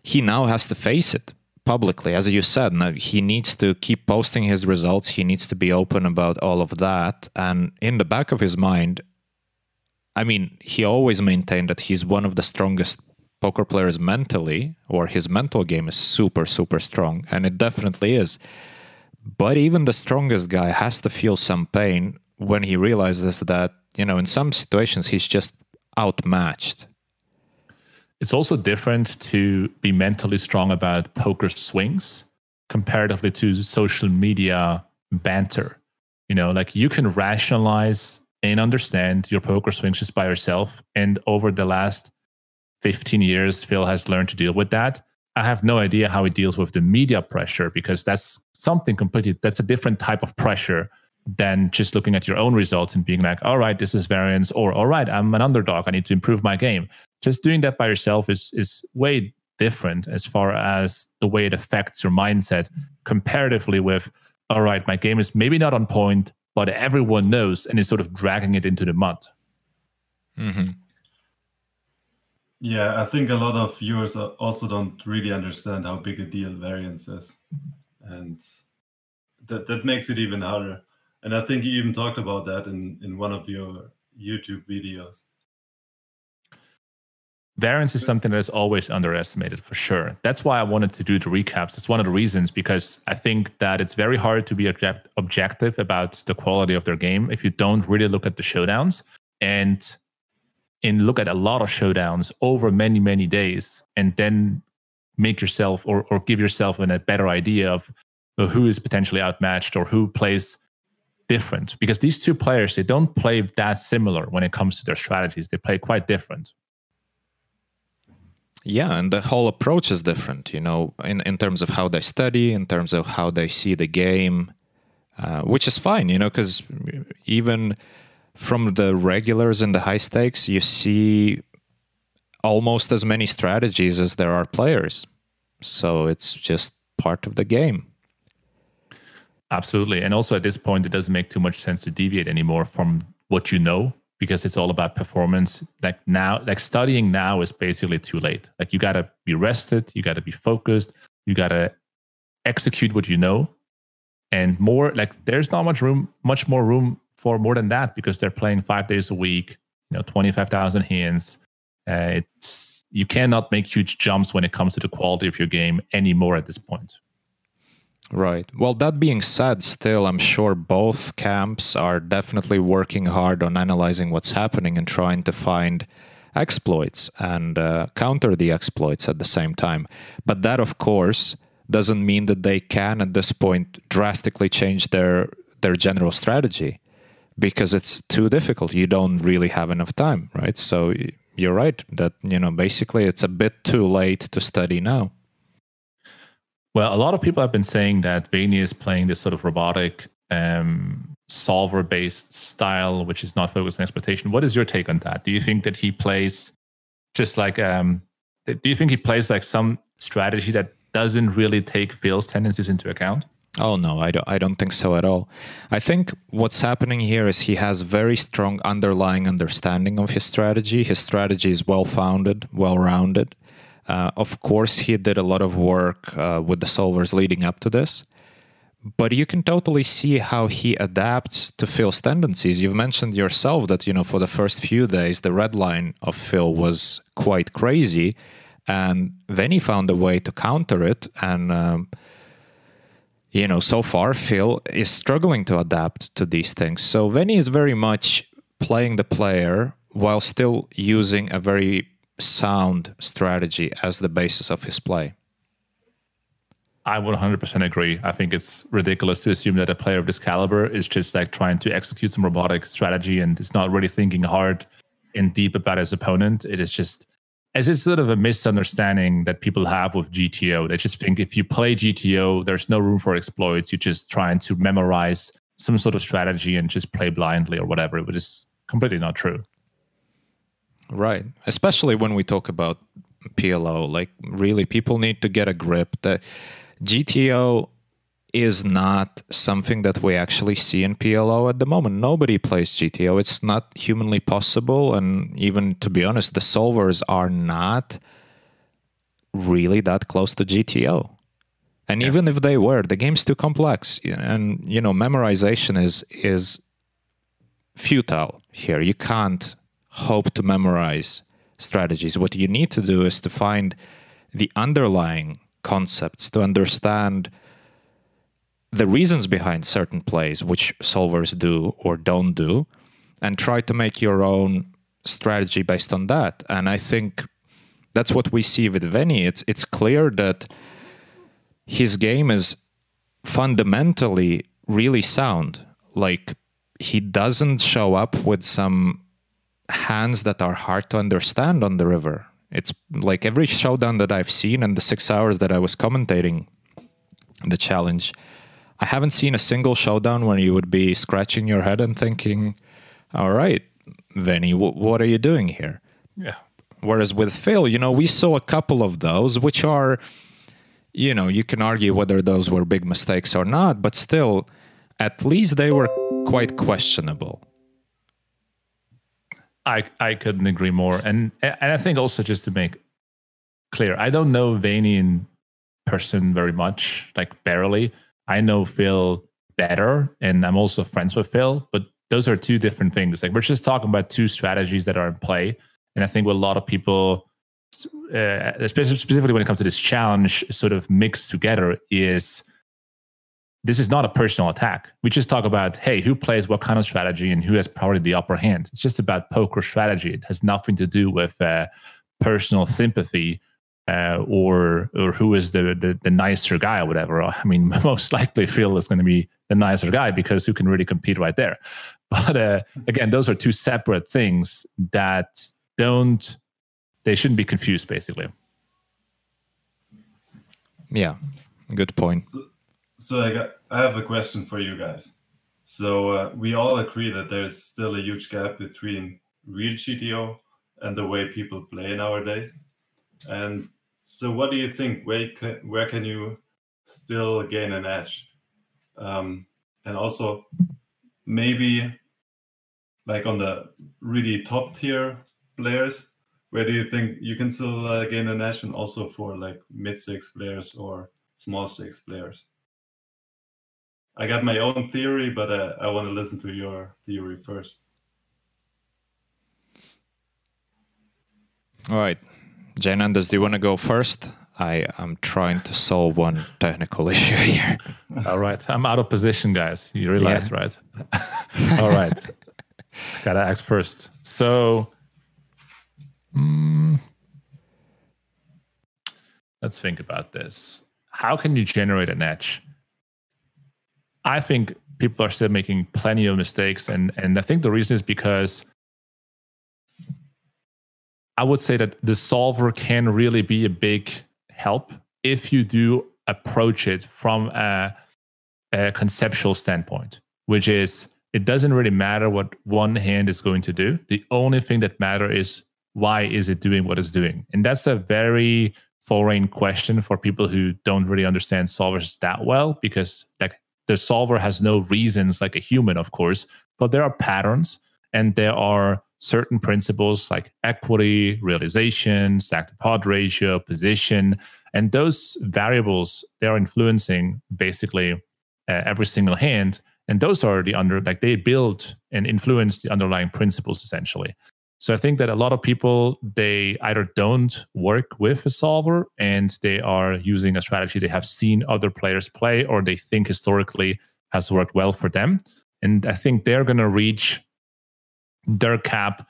he now has to face it publicly. As you said, now he needs to keep posting his results. He needs to be open about all of that, and in the back of his mind. I mean, he always maintained that he's one of the strongest poker players mentally or his mental game is super super strong and it definitely is. But even the strongest guy has to feel some pain when he realizes that you know in some situations he's just outmatched. It's also different to be mentally strong about poker swings comparatively to social media banter. You know like you can rationalize and understand your poker swings just by yourself and over the last 15 years, Phil has learned to deal with that. I have no idea how he deals with the media pressure because that's something completely, that's a different type of pressure than just looking at your own results and being like, all right, this is variance, or all right, I'm an underdog. I need to improve my game. Just doing that by yourself is is way different as far as the way it affects your mindset comparatively with, all right, my game is maybe not on point, but everyone knows and is sort of dragging it into the mud. Mm-hmm. Yeah, I think a lot of viewers also don't really understand how big a deal variance is, and that that makes it even harder. And I think you even talked about that in in one of your YouTube videos. Variance is something that is always underestimated for sure. That's why I wanted to do the recaps. It's one of the reasons because I think that it's very hard to be object- objective about the quality of their game if you don't really look at the showdowns and and look at a lot of showdowns over many many days and then make yourself or, or give yourself an, a better idea of uh, who is potentially outmatched or who plays different because these two players they don't play that similar when it comes to their strategies they play quite different yeah and the whole approach is different you know in, in terms of how they study in terms of how they see the game uh, which is fine you know because even from the regulars in the high stakes you see almost as many strategies as there are players so it's just part of the game Absolutely. And also at this point, it doesn't make too much sense to deviate anymore from what you know because it's all about performance. Like now, like studying now is basically too late. Like you got to be rested, you got to be focused, you got to execute what you know. And more like there's not much room, much more room for more than that because they're playing five days a week, you know, 25,000 hands. Uh, it's, you cannot make huge jumps when it comes to the quality of your game anymore at this point. Right. Well, that being said, still, I'm sure both camps are definitely working hard on analyzing what's happening and trying to find exploits and uh, counter the exploits at the same time. But that, of course, doesn't mean that they can at this point drastically change their their general strategy because it's too difficult. You don't really have enough time, right? So you're right that you know basically it's a bit too late to study now. Well, a lot of people have been saying that Vayne is playing this sort of robotic um, solver based style, which is not focused on exploitation. What is your take on that? Do you think that he plays just like, um, do you think he plays like some strategy that doesn't really take Phil's tendencies into account? Oh no, I don't. I don't think so at all. I think what's happening here is he has very strong underlying understanding of his strategy. His strategy is well founded, well rounded, uh, of course, he did a lot of work uh, with the solvers leading up to this, but you can totally see how he adapts to Phil's tendencies. You've mentioned yourself that you know for the first few days the red line of Phil was quite crazy, and then he found a way to counter it. And um, you know, so far Phil is struggling to adapt to these things. So Venny is very much playing the player while still using a very sound strategy as the basis of his play. I would 100% agree. I think it's ridiculous to assume that a player of this caliber is just like trying to execute some robotic strategy and is not really thinking hard and deep about his opponent. It is just, as it's sort of a misunderstanding that people have with GTO. They just think if you play GTO, there's no room for exploits. You're just trying to memorize some sort of strategy and just play blindly or whatever, which is completely not true. Right. Especially when we talk about PLO, like really people need to get a grip that GTO is not something that we actually see in PLO at the moment. Nobody plays GTO. It's not humanly possible. And even to be honest, the solvers are not really that close to GTO. And yeah. even if they were, the game's too complex. And you know, memorization is is futile here. You can't hope to memorize strategies. What you need to do is to find the underlying concepts to understand the reasons behind certain plays, which solvers do or don't do, and try to make your own strategy based on that. And I think that's what we see with Venny. It's it's clear that his game is fundamentally really sound. Like he doesn't show up with some hands that are hard to understand on the river. It's like every showdown that I've seen in the six hours that I was commentating the challenge, I haven't seen a single showdown where you would be scratching your head and thinking, all right, Venny, w- what are you doing here? Yeah. Whereas with Phil, you know, we saw a couple of those, which are, you know, you can argue whether those were big mistakes or not, but still, at least they were quite questionable. I I couldn't agree more, and and I think also just to make clear, I don't know Vayne in person very much, like barely. I know Phil better, and I'm also friends with Phil, but those are two different things. Like we're just talking about two strategies that are in play, and I think what a lot of people uh, specifically when it comes to this challenge, sort of mixed together is this is not a personal attack. We just talk about, hey, who plays what kind of strategy and who has probably the upper hand. It's just about poker strategy. It has nothing to do with uh, personal sympathy uh, or or who is the, the, the nicer guy or whatever. I mean, most likely Phil is going to be the nicer guy because who can really compete right there. But uh, again, those are two separate things that don't they shouldn't be confused, basically. Yeah, good point. So, so I got I have a question for you guys. So uh, we all agree that there's still a huge gap between real GTO and the way people play nowadays. And so, what do you think? Where can, where can you still gain an edge? Um, and also, maybe like on the really top tier players, where do you think you can still uh, gain an edge? And also for like mid six players or small six players. I got my own theory, but uh, I want to listen to your theory first. All right. JNandez, do you want to go first? I am trying to solve one technical issue here. All right. I'm out of position, guys. You realize, yeah. right? All right. Gotta ask first. So, um, let's think about this. How can you generate an edge? I think people are still making plenty of mistakes, and and I think the reason is because I would say that the solver can really be a big help if you do approach it from a, a conceptual standpoint, which is it doesn't really matter what one hand is going to do. The only thing that matters is why is it doing what it's doing, and that's a very foreign question for people who don't really understand solvers that well because like the solver has no reasons like a human, of course, but there are patterns and there are certain principles like equity, realization, stack pot ratio, position, and those variables they are influencing basically uh, every single hand. And those are the under like they build and influence the underlying principles essentially. So I think that a lot of people they either don't work with a solver and they are using a strategy they have seen other players play or they think historically has worked well for them. And I think they're going to reach their cap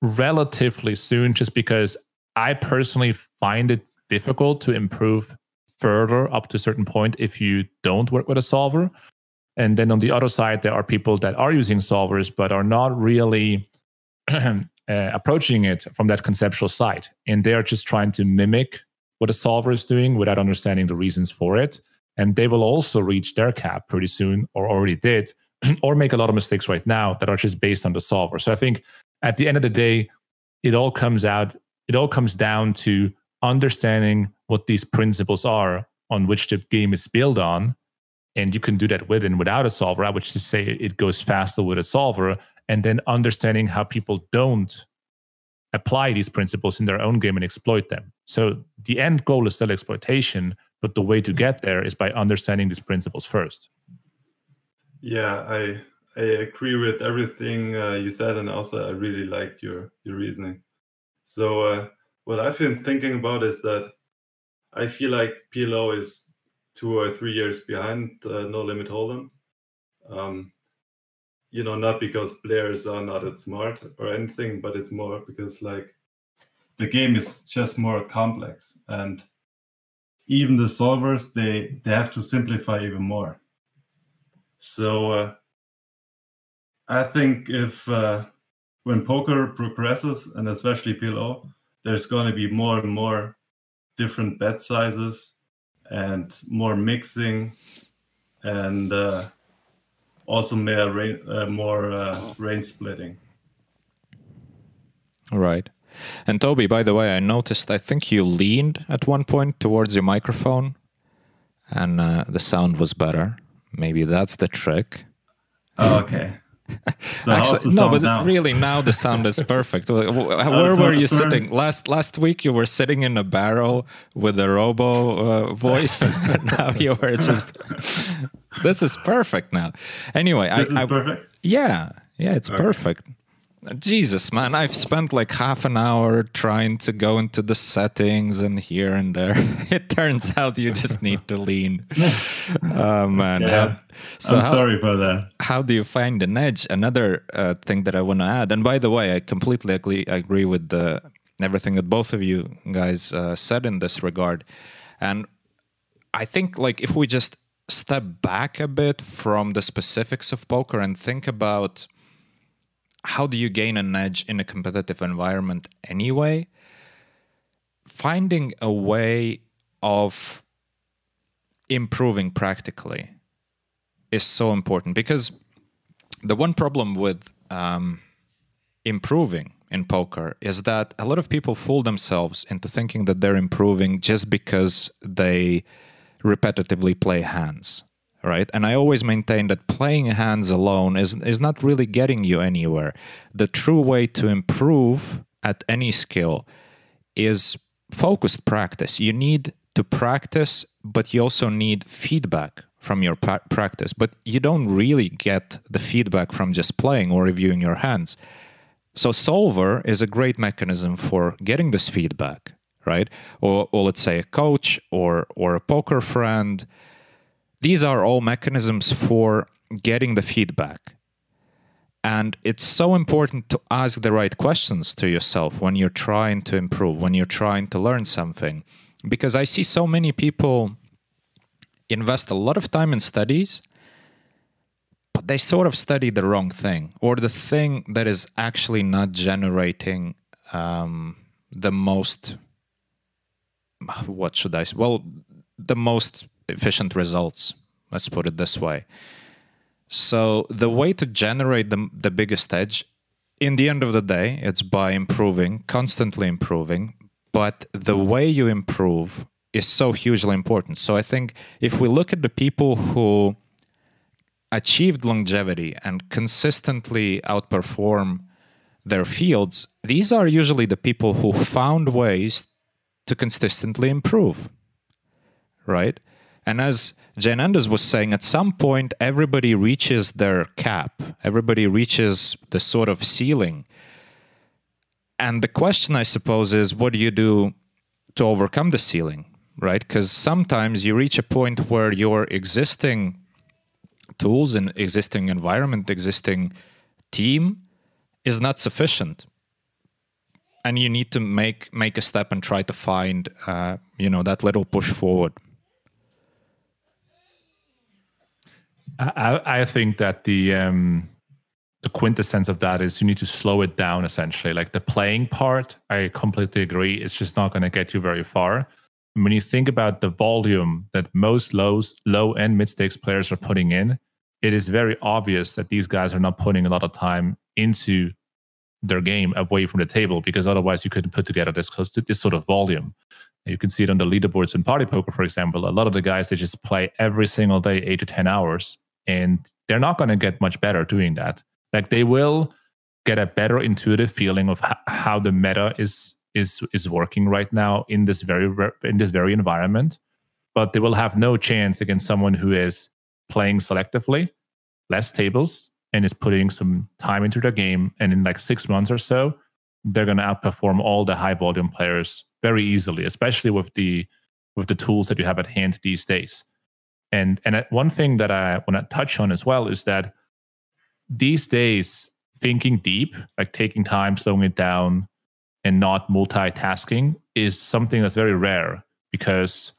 relatively soon just because I personally find it difficult to improve further up to a certain point if you don't work with a solver. And then on the other side, there are people that are using solvers but are not really uh, approaching it from that conceptual side. And they're just trying to mimic what a solver is doing without understanding the reasons for it. And they will also reach their cap pretty soon, or already did, or make a lot of mistakes right now that are just based on the solver. So I think at the end of the day, it all comes out, it all comes down to understanding what these principles are on which the game is built on. And you can do that with and without a solver. I would just say it goes faster with a solver and then understanding how people don't apply these principles in their own game and exploit them. So the end goal is still exploitation, but the way to get there is by understanding these principles first. Yeah, I I agree with everything uh, you said, and also I really liked your your reasoning. So uh, what I've been thinking about is that I feel like PLO is two or three years behind uh, No Limit Hold'em. Um, you know, not because players are not as smart or anything, but it's more because like the game is just more complex, and even the solvers they they have to simplify even more. So uh, I think if uh, when poker progresses, and especially PLO, there's going to be more and more different bet sizes and more mixing and uh, also more rain, uh, more uh, range splitting. Right. And Toby, by the way, I noticed I think you leaned at one point towards your microphone and uh, the sound was better. Maybe that's the trick. Oh, okay. So Actually, no, but now? really now the sound is perfect. Where were you sitting last last week? You were sitting in a barrel with a robo uh, voice. now you were just. This is perfect now. Anyway, this I, is I, perfect. Yeah, yeah, it's okay. perfect. Jesus, man, I've spent like half an hour trying to go into the settings and here and there. It turns out you just need to lean. oh man. Yeah. How- so I'm how, sorry for that. how do you find an edge? Another uh, thing that I want to add, and by the way, I completely agree, agree with the, everything that both of you guys uh, said in this regard. And I think like if we just step back a bit from the specifics of poker and think about how do you gain an edge in a competitive environment anyway, finding a way of improving practically is so important because the one problem with um, improving in poker is that a lot of people fool themselves into thinking that they're improving just because they repetitively play hands right? And i always maintain that playing hands alone is is not really getting you anywhere. The true way to improve at any skill is focused practice. You need to practice but you also need feedback from your pa- practice. But you don't really get the feedback from just playing or reviewing your hands. So Solver is a great mechanism for getting this feedback, right? Or, or let's say a coach or or a poker friend. These are all mechanisms for getting the feedback. And it's so important to ask the right questions to yourself when you're trying to improve, when you're trying to learn something. Because I see so many people invest a lot of time in studies but they sort of study the wrong thing or the thing that is actually not generating um, the most what should i say well the most efficient results let's put it this way. So the way to generate the, the biggest edge in the end of the day it's by improving constantly improving but the way you improve is so hugely important. So i think if we look at the people who achieved longevity and consistently outperform their fields, these are usually the people who found ways to consistently improve. Right? And as JNandez was saying, at some point, everybody reaches their cap, everybody reaches the sort of ceiling. And the question, I suppose, is what do you do to overcome the ceiling? Right? Because sometimes you reach a point where your existing tools and existing environment, existing team is not sufficient, and you need to make make a step and try to find uh, you know that little push forward. I, I think that the um, the quintessence of that is you need to slow it down essentially. Like the playing part, I completely agree. It's just not going to get you very far. When you think about the volume that most lows, low and mid stakes players are putting in, it is very obvious that these guys are not putting a lot of time into their game away from the table because otherwise you couldn't put together this this sort of volume. You can see it on the leaderboards in party poker, for example. A lot of the guys they just play every single day, eight to ten hours, and they're not going to get much better doing that. Like they will get a better intuitive feeling of h- how the meta is is is working right now in this very in this very environment, but they will have no chance against someone who is playing selectively, less tables, and is putting some time into their game. And in like six months or so, they're going to outperform all the high volume players very easily, especially with the with the tools that you have at hand these days. And and one thing that I want to touch on as well is that these days, thinking deep, like taking time, slowing it down, and not multitasking, is something that's very rare because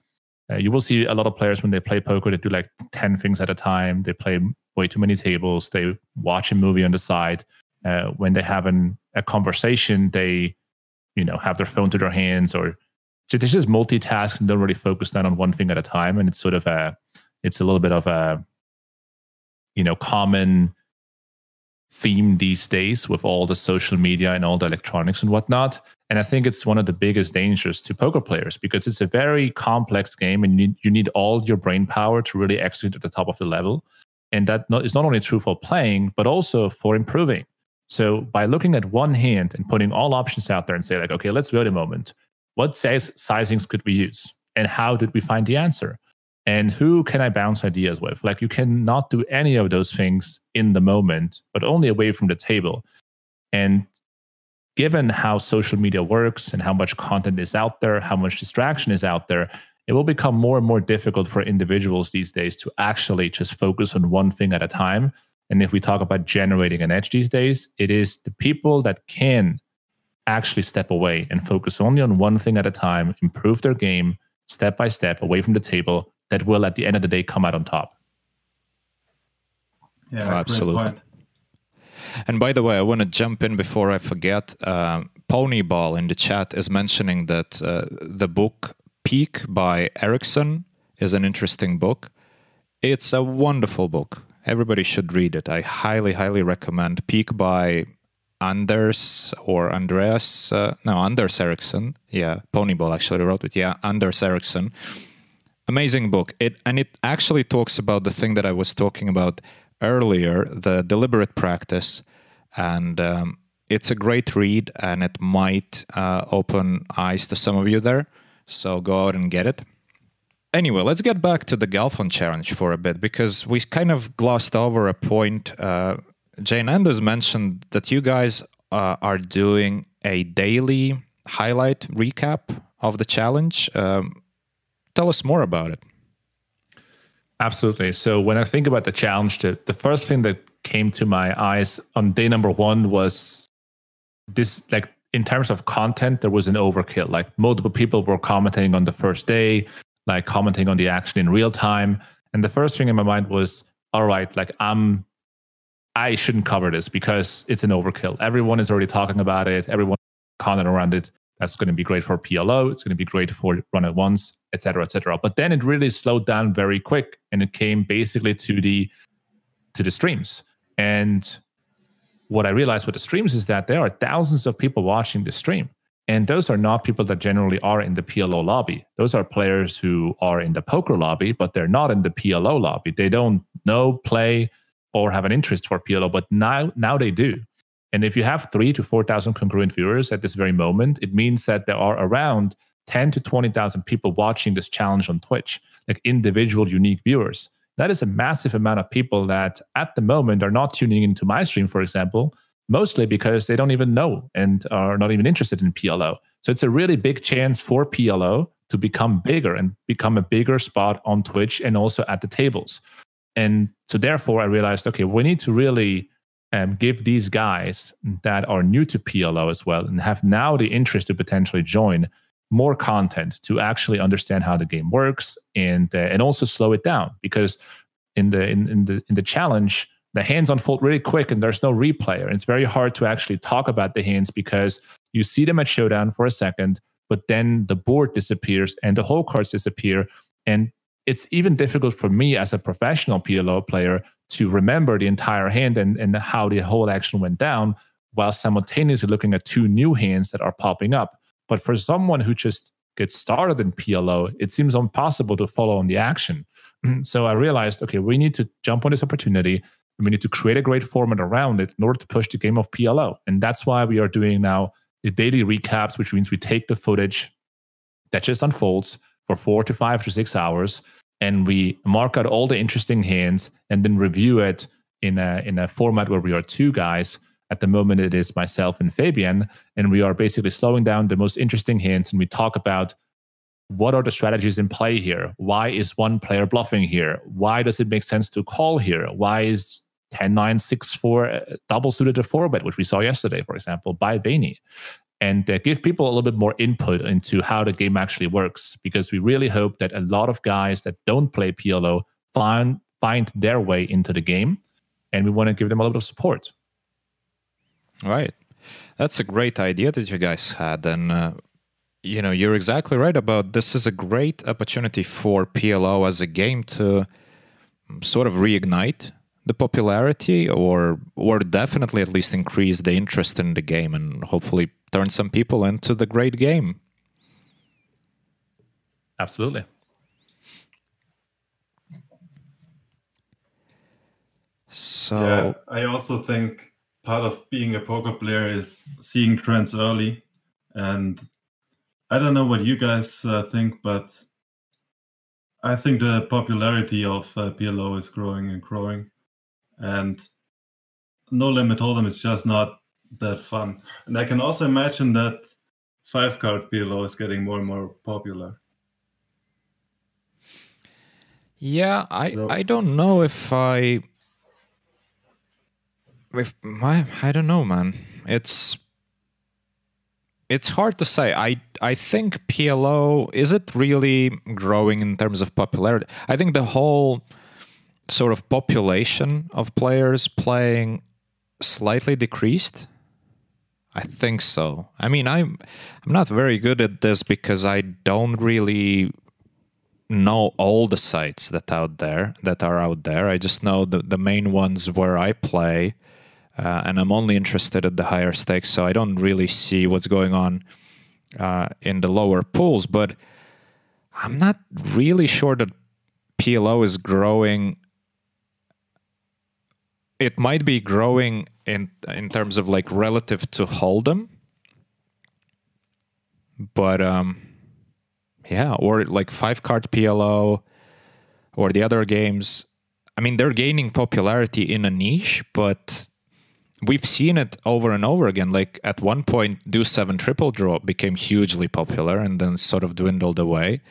uh, you will see a lot of players when they play poker, they do like 10 things at a time. They play way too many tables. They watch a movie on the side. Uh, when they have an, a conversation, they, you know, have their phone to their hands or so they just multitask and don't really focus down on one thing at a time. And it's sort of a, it's a little bit of a, you know, common theme these days with all the social media and all the electronics and whatnot. And I think it's one of the biggest dangers to poker players because it's a very complex game and you you need all your brain power to really execute at the top of the level. And that not, is not only true for playing, but also for improving. So by looking at one hand and putting all options out there and say like, okay, let's wait a moment. What size sizings could we use? And how did we find the answer? and who can I bounce ideas with? Like you cannot do any of those things in the moment, but only away from the table. And given how social media works and how much content is out there, how much distraction is out there, it will become more and more difficult for individuals these days to actually just focus on one thing at a time. And if we talk about generating an edge these days, it is the people that can actually step away and focus only on one thing at a time, improve their game step by step away from the table that will at the end of the day come out on top. Yeah, oh, absolutely. And by the way, I want to jump in before I forget. Uh, Ponyball in the chat is mentioning that uh, the book Peak by Ericsson is an interesting book. It's a wonderful book. Everybody should read it. I highly, highly recommend Peak by Anders or Andreas. Uh, no, Anders Ericsson. Yeah, Ponyball actually wrote it. Yeah, Anders Ericsson. Amazing book. It and it actually talks about the thing that I was talking about earlier, the deliberate practice, and um, it's a great read, and it might uh, open eyes to some of you there. So go out and get it. Anyway, let's get back to the Galfond challenge for a bit because we kind of glossed over a point. Uh, JNandez mentioned that you guys uh, are doing a daily highlight recap of the challenge. Um, tell us more about it. Absolutely. So when I think about the challenge, the, the first thing that came to my eyes on day number one was this like in terms of content, there was an overkill. Like multiple people were commenting on the first day, like commenting on the action in real time. And the first thing in my mind was, all right, like I'm I shouldn't cover this because it's an overkill. Everyone is already talking about it, everyone content around it. That's going to be great for PLO. It's going to be great for Run It Once, etc., etc. But then it really slowed down very quick, and it came basically to the to the streams. And what I realized with the streams is that there are thousands of people watching the stream. And those are not people that generally are in the PLO lobby. Those are players who are in the poker lobby, but they're not in the PLO lobby. They don't know, play, or have an interest for PLO, but now now they do. And if you have three to 4,000 congruent viewers at this very moment, it means that there are around 10 to 20,000 people watching this challenge on Twitch, like individual unique viewers that is a massive amount of people that at the moment are not tuning into my stream, for example, mostly because they don't even know and are not even interested in PLO. So it's a really big chance for PLO to become bigger and become a bigger spot on Twitch and also at the tables. And so therefore I realized, okay, we need to really um, give these guys that are new to PLO as well and have now the interest to potentially join more content to actually understand how the game works and uh, and also slow it down because in the in, in the in the challenge the hands unfold really quick and there's no replay and it's very hard to actually talk about the hands because you see them at showdown for a second but then the board disappears and the hole cards disappear. And it's even difficult for me as a professional PLO player to remember the entire hand and, and how the whole action went down while simultaneously looking at two new hands that are popping up but for someone who just gets started in PLO, it seems impossible to follow on the action. so I realized, okay, we need to jump on this opportunity and we need to create a great format around it in order to push the game of PLO. And that's why we are doing now the daily recaps, which means we take the footage that just unfolds for four to five to six hours and we mark out all the interesting hands and then review it in a in a format where we are two guys at the moment, it is myself and Fabian, and we are basically slowing down the most interesting hints, and we talk about what are the strategies in play here? Why is one player bluffing here? Why does it make sense to call here? Why is 10 9 6 4 uh, double suited to 4 bet, which we saw yesterday, for example, by Vayne? And uh, give people a little bit more input into how the game actually works, because we really hope that a lot of guys that don't play PLO find, find their way into the game. And we want to give them a little bit of support. Right. That's a great idea that you guys had. And, uh, you know, you're exactly right about this is a great opportunity for PLO as a game to sort of reignite the popularity or or definitely at least increase the interest in the game and hopefully turn some people into the great game. Absolutely. So yeah, I also think part of being a poker player is seeing trends early. And I don't know what you guys uh, think, but I think the popularity of uh, is growing and growing. And No Limit Hold'em is just not that fun. And I can also imagine that five card PLO is getting more and more popular. Yeah, I so. I don't know if I my I don't know, man. It's it's hard to say. I I think PLO is it really growing in terms of popularity? I think the whole sort of population of players playing slightly decreased. I think so. I mean, I'm I'm not very good at this because I don't really know all the sites that out there that are out there. I just know the the main ones where I play uh, and I'm only interested at the higher stakes, so I don't really see what's going on uh, in the lower pools. But I'm not really sure that PLO is growing. It might be growing in in terms of like relative to Hold'em, but um, yeah, or like five card PLO, or the other games. I mean, they're gaining popularity in a niche, but we've seen it over and over again. Like at one point, Deuce Seven Triple Draw became hugely popular and then sort of dwindled away.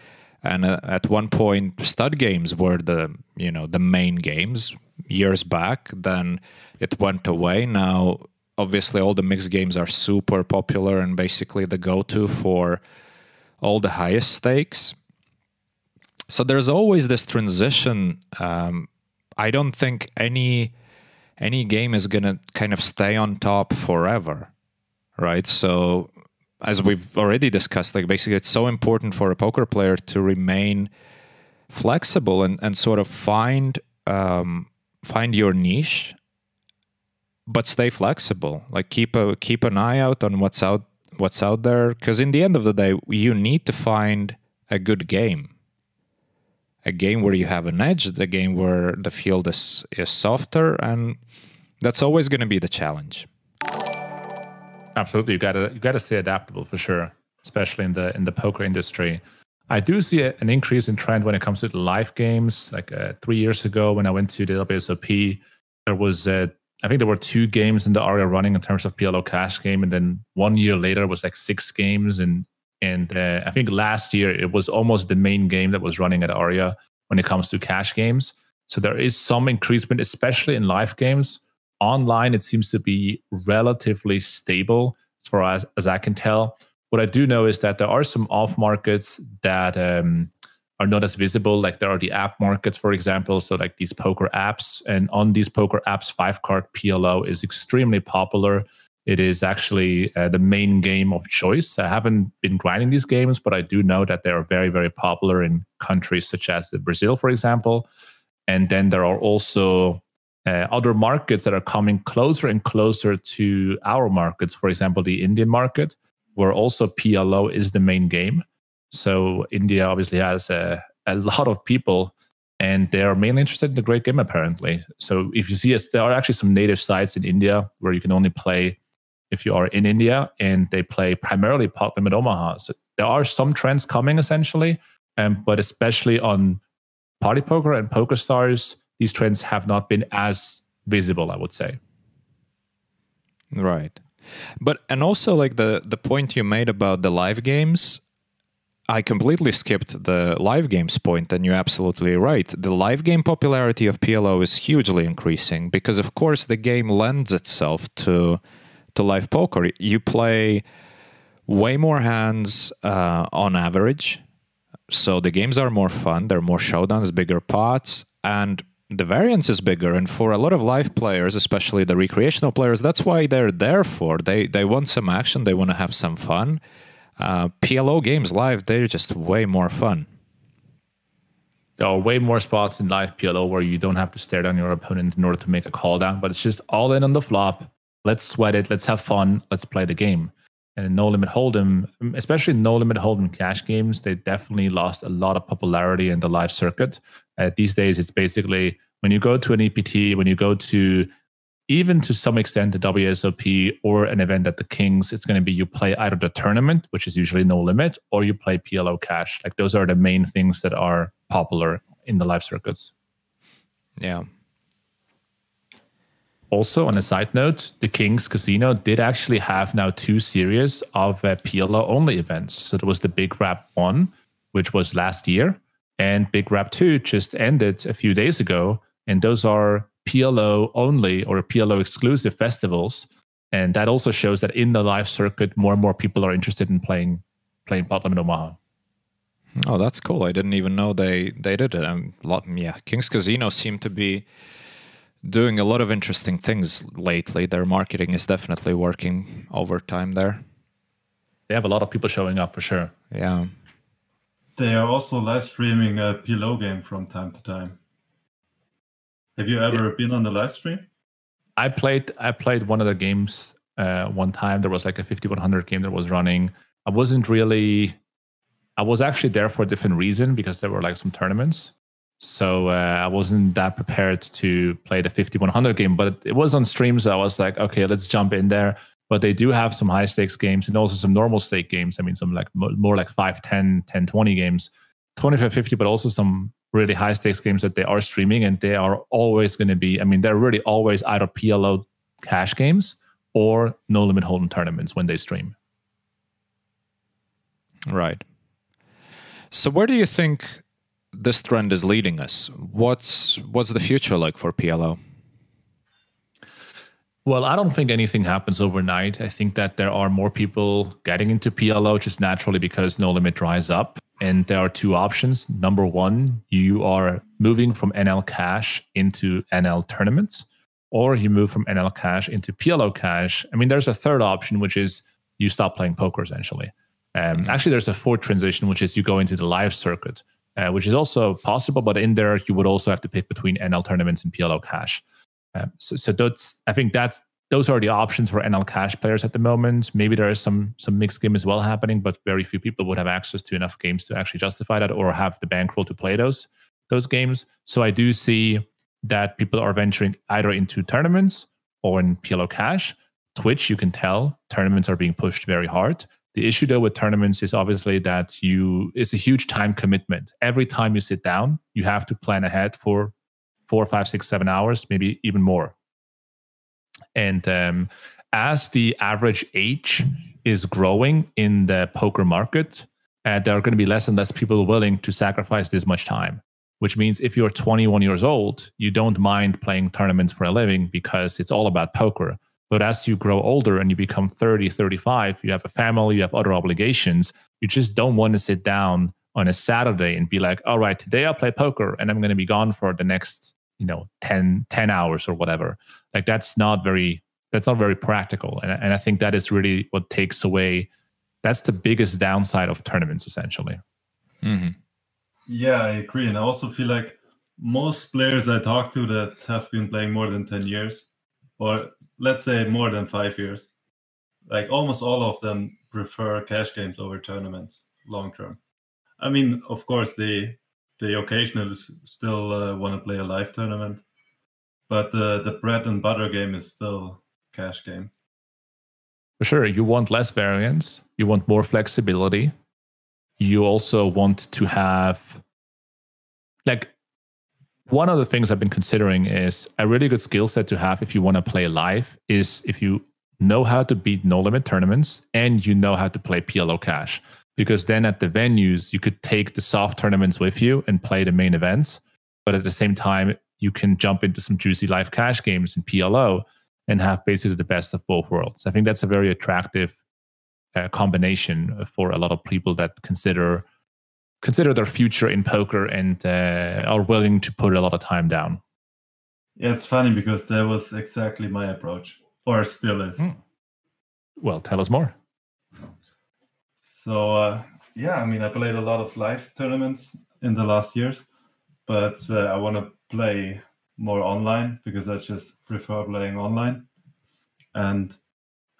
And uh, at one point, stud games were the you know the main games years back. Then it went away. Now, obviously, all the mixed games are super popular and basically the go-to for all the highest stakes. So there's always this transition. Um, I don't think any any game is going to kind of stay on top forever, right? So, as we've already discussed, like basically, it's so important for a poker player to remain flexible and, and sort of find um, find your niche, but stay flexible. Like keep a keep an eye out on what's out what's out there, because in the end of the day, you need to find a good game a game where you have an edge, the game where the field is is softer, and that's always going to be the challenge. Absolutely, you gotta you gotta stay adaptable for sure, especially in the in the poker industry. I do see a, an increase in trend when it comes to live games. Like uh, three years ago, when I went to the WSOP, there was uh, I think there were two games in the area running in terms of PLO cash game, and then one year later it was like six games, and and uh, I think last year it was almost the main game that was running at Aria when it comes to cash games. So there is some increasement, especially in live games. Online, it seems to be relatively stable as far as, as I can tell. What I do know is that there are some off markets that um, are not as visible. Like there are the app markets, for example. So like these poker apps, and on these poker apps, five card PLO is extremely popular. It is actually uh, the main game of choice. I haven't been grinding these games, but I do know that they are very, very popular in countries such as Brazil, for example. And then there are also uh, other markets that are coming closer and closer to our markets. For example, the Indian market, where also PLO is the main game. So India obviously has a, a lot of people and they are mainly interested in the great game apparently. So if you see us, there are actually some native sites in India where you can only play if you are in India and they play primarily Pot Limit Omaha. So there are some trends coming essentially, um, but especially on Party Poker and Poker Stars, these trends have not been as visible, I would say. Right. But and also like the the point you made about the live games, I completely skipped the live games point, and you're absolutely right. The live game popularity of PLO is hugely increasing because, of course, the game lends itself to to live poker. You play way more hands uh, on average. So the games are more fun. There are more showdowns, bigger pots, and the variance is bigger. And for a lot of live players, especially the recreational players, that's why they're there for. They they want some action. They want to have some fun. Uh, PLO games live, they're just way more fun. There are way more spots in live PLO where you don't have to stare down your opponent in order to make a call down, but it's just all in on the flop let's sweat it, let's have fun, let's play the game. And No Limit Hold'em, especially No Limit Hold'em cash games, they definitely lost a lot of popularity in the live circuit. Uh, these days, it's basically when you go to an EPT, when you go to even to some extent the WSOP or an event at the Kings, it's going to be you play either the tournament, which is usually no limit, or you play PLO cash. Like those are the main things that are popular in the live circuits. Yeah, Also, on a side note, the King's Casino did actually have now two series of uh, PLO only events. So there was the Big Wrap 1, which was last year, and Big Wrap 2 just ended a few days ago. And those are PLO only or PLO exclusive festivals. And that also shows that in the live circuit, more and more people are interested in playing playing Pot Limit Omaha. Oh, that's cool. I didn't even know they they did it. Um, yeah, King's Casino seemed to be doing a lot of interesting things lately. Their marketing is definitely working overtime there. They have a lot of people showing up for sure. Yeah. They are also live streaming a PLO game from time to time. Have you ever yeah. been on the live stream? I played I played one of the games uh, one time. There was like a 5100 game that was running. I wasn't really I was actually there for a different reason because there were like some tournaments. So uh, I wasn't that prepared to play the 5100 game, but it was on stream. So I was like, okay, let's jump in there. But they do have some high stakes games and also some normal stake games. I mean, some like more like 5, 10, 10, 20 games, 25, 50, but also some really high stakes games that they are streaming. And they are always going to be, I mean, they're really always either PLO cash games or no limit hold'em tournaments when they stream. Right. So where do you think this trend is leading us? What's what's the future like for PLO? Well, I don't think anything happens overnight. I think that there are more people getting into PLO just naturally because No Limit dries up. And there are two options. Number one, you are moving from NL Cash into NL tournaments, or you move from NL Cash into PLO Cash. I mean, there's a third option, which is you stop playing poker essentially. Um, mm-hmm. Actually, there's a fourth transition, which is you go into the live circuit, uh, which is also possible. But in there, you would also have to pick between NL tournaments and PLO cash. Um, so, so that's I think that's those are the options for NL cash players at the moment. Maybe there is some some mixed game as well happening, but very few people would have access to enough games to actually justify that or have the bankroll to play those those games. So I do see that people are venturing either into tournaments or in PLO cash. Twitch, you can tell tournaments are being pushed very hard. The issue though with tournaments is obviously that you it's a huge time commitment. Every time you sit down, you have to plan ahead for four, five, six, seven hours, maybe even more. And um, as the average age is growing in the poker market, uh, there are going to be less and less people willing to sacrifice this much time. Which means if you're 21 years old, you don't mind playing tournaments for a living because it's all about poker. But as you grow older and you become 30, 35, you have a family, you have other obligations, you just don't want to sit down on a Saturday and be like, all right, today I'll play poker and I'm going to be gone for the next, you know, 10, 10 hours or whatever. Like that's not very, that's not very practical. And, and I think that is really what takes away, that's the biggest downside of tournaments essentially. Mm-hmm. Yeah, I agree. And I also feel like most players I talk to that have been playing more than 10 years, or let's say more than five years, like almost all of them prefer cash games over tournaments long term. I mean, of course, they they occasionally still uh, want to play a live tournament, but uh, the bread and butter game is still cash game. For sure, you want less variance, you want more flexibility. You also want to have like one of the things I've been considering is a really good skill set to have if you want to play live is if you know how to beat no limit tournaments and you know how to play PLO cash. Because then at the venues, you could take the soft tournaments with you and play the main events. But at the same time, you can jump into some juicy live cash games in PLO and have basically the best of both worlds. I think that's a very attractive uh, combination for a lot of people that consider consider their future in poker and uh, are willing to put a lot of time down. Yeah, it's funny because that was exactly my approach, or still is. Mm. Well, tell us more. So, uh, yeah, I mean, I played a lot of live tournaments in the last years, but uh, I want to play more online because I just prefer playing online. And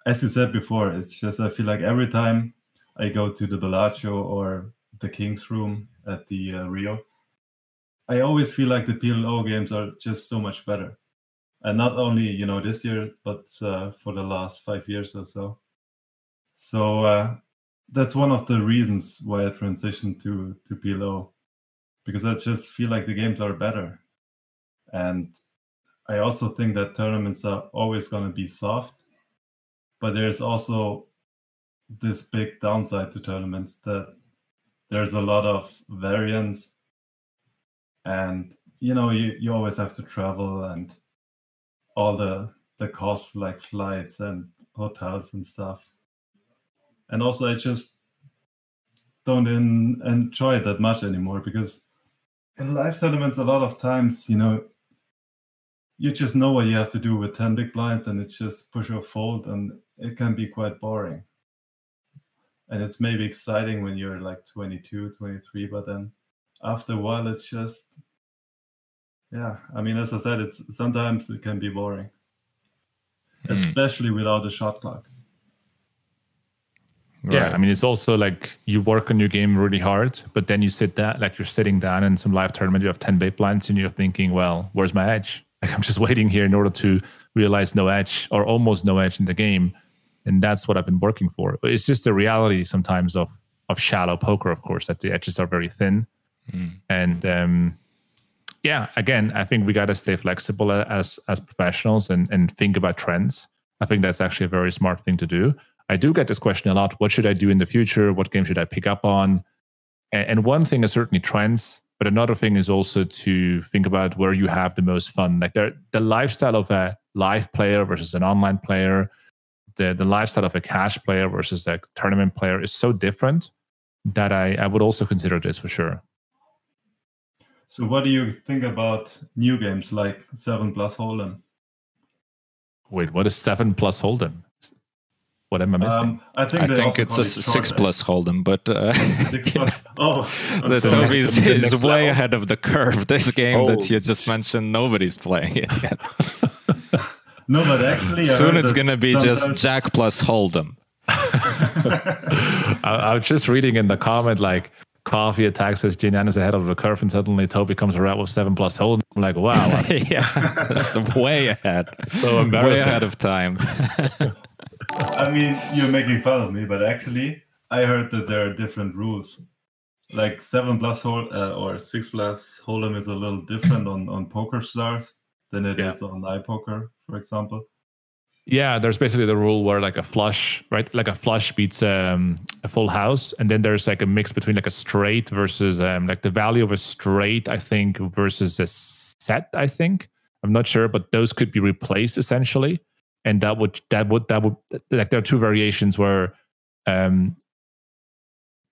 as you said before, it's just I feel like every time I go to the Bellagio or the King's Room at the uh, Rio. I always feel like the PLO games are just so much better, and not only you know this year, but uh, for the last five years or so. So uh, that's one of the reasons why I transitioned to to PLO, because I just feel like the games are better, and I also think that tournaments are always going to be soft, but there's also this big downside to tournaments that there's a lot of variance and you know you, you always have to travel and all the the costs like flights and hotels and stuff. And also i just don't in, enjoy it that much anymore because in live tournaments a lot of times you know you just know what you have to do with 10 big blinds and it's just push or fold and it can be quite boring and it's maybe exciting when you're like 22 23 but then after a while it's just yeah i mean as i said it's sometimes it can be boring mm. especially without a shot clock Right. Yeah, I mean, it's also like you work on your game really hard, but then you sit down, like you're sitting down in some live tournament, you have 10 big blinds, and you're thinking, well, where's my edge? Like, I'm just waiting here in order to realize no edge or almost no edge in the game. And that's what I've been working for. It's just the reality sometimes of of shallow poker, of course, that the edges are very thin. Mm. And um, yeah, again, I think we got to stay flexible as as professionals and and think about trends. I think that's actually a very smart thing to do. I do get this question a lot. What should I do in the future? What game should I pick up on? And, and one thing is certainly trends, but another thing is also to think about where you have the most fun. Like the the lifestyle of a live player versus an online player, the the lifestyle of a cash player versus a tournament player is so different that I, I would also consider this for sure. So, what do you think about new games like Seven Plus Hold'em? Wait, what is Seven Plus Hold'em? What am I missing? Um, I think, I think it's a six plus Hold'em, but uh, six plus. Oh, the Toby's is way level. ahead of the curve. This game oh. that you just mentioned, nobody's playing it yet. no, but actually, soon it's gonna be just Jack plus Hold'em. I, I was just reading in the comment like Coffee attacks as Jin is ahead of the curve, and suddenly Toby comes around with seven plus hold. I'm like, wow. yeah, that's way ahead. So embarrassing. Way ahead of time. I mean, you're making fun of me, but actually, I heard that there are different rules. Like seven plus hold uh, or six plus hold'em is a little different on on Poker Stars than it yeah. is on iPoker, for example. Yeah, there's basically the rule where like a flush, right? Like a flush beats um, a full house, and then there's like a mix between like a straight versus um, like the value of a straight, I think, versus a set. I think I'm not sure, but those could be replaced essentially, and that would that would that would like there are two variations where um,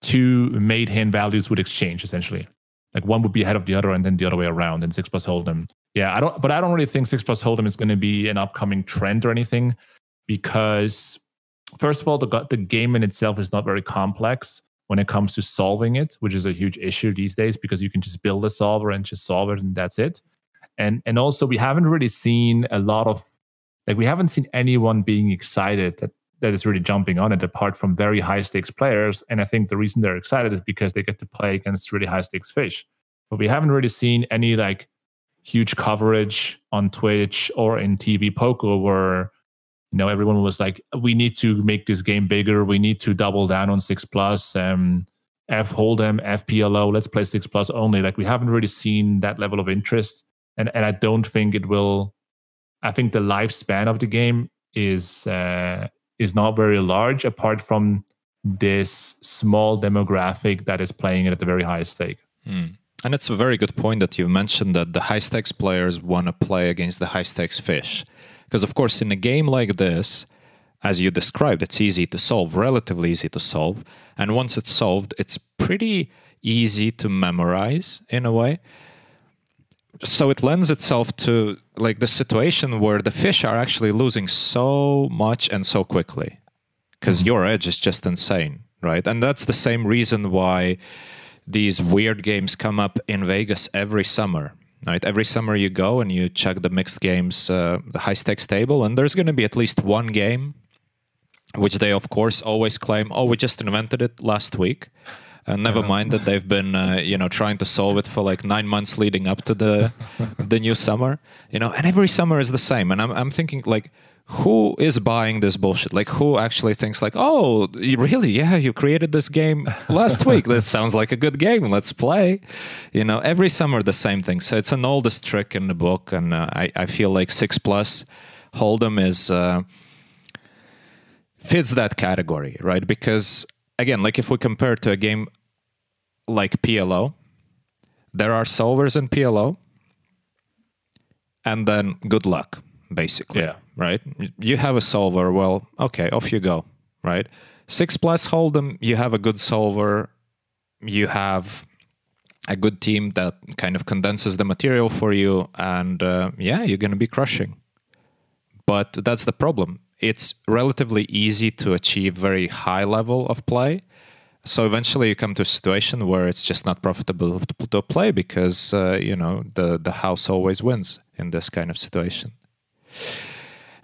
two made hand values would exchange essentially. Like one would be ahead of the other, and then the other way around. And six plus hold'em yeah, I don't, but I don't really think six plus hold'em is going to be an upcoming trend or anything, because first of all, the the game in itself is not very complex when it comes to solving it, which is a huge issue these days because you can just build a solver and just solve it and that's it. And and also we haven't really seen a lot of like we haven't seen anyone being excited that that is really jumping on it apart from very high stakes players. And I think the reason they're excited is because they get to play against really high stakes fish. But we haven't really seen any like huge coverage on Twitch or in TV poker where you know everyone was like, we need to make this game bigger. We need to double down on six plus. Um, F Hold'em, FPLO. Let's play six plus only. Like we haven't really seen that level of interest, and and I don't think it will. I think the lifespan of the game is uh, is not very large, apart from this small demographic that is playing it at the very highest stake. Mm. And it's a very good point that you mentioned that the high stakes players want to play against the high stakes fish. Because, of course, in a game like this, as you described, it's easy to solve, relatively easy to solve. And once it's solved, it's pretty easy to memorize in a way. So it lends itself to like the situation where the fish are actually losing so much and so quickly because mm-hmm. your edge is just insane, right? And that's the same reason why these weird games come up in Vegas every summer. Right, every summer you go and you check the mixed games, uh, the high stakes table, and there's going to be at least one game, which they of course always claim, "Oh, we just invented it last week." And never mind that they've been, uh, you know, trying to solve it for like nine months leading up to the the new summer. You know, and every summer is the same. And I'm I'm thinking like, who is buying this bullshit? Like, who actually thinks like, oh, really? Yeah, you created this game last week. This sounds like a good game. Let's play. You know, every summer the same thing. So it's an oldest trick in the book, and uh, I I feel like six plus Hold'em is uh, fits that category, right? Because again, like if we compare to a game like PLO, there are solvers in PLO, and then good luck, basically. Yeah. Right? You have a solver, well, okay, off you go, right? Six plus Hold'em, you have a good solver, you have a good team that kind of condenses the material for you, and uh, yeah, you're going to be crushing. But that's the problem. It's relatively easy to achieve very high level of play. So eventually, you come to a situation where it's just not profitable to, play because uh, you know the the house always wins in this kind of situation.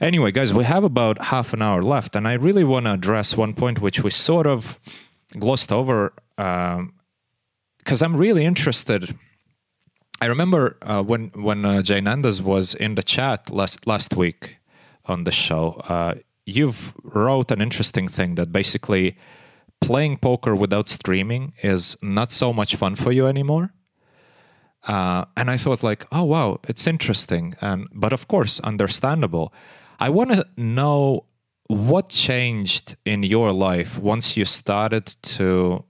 Anyway, guys, we have about half an hour left, and I really want to address one point which we sort of glossed over because um, I'm really interested. I remember uh, when when uh, JNandez was in the chat last last week on the show. Uh, you've wrote an interesting thing that basically playing poker without streaming is not so much fun for you anymore. Uh, and I thought, like, oh wow, it's interesting, and but of course, understandable. I want to know what changed in your life once you started to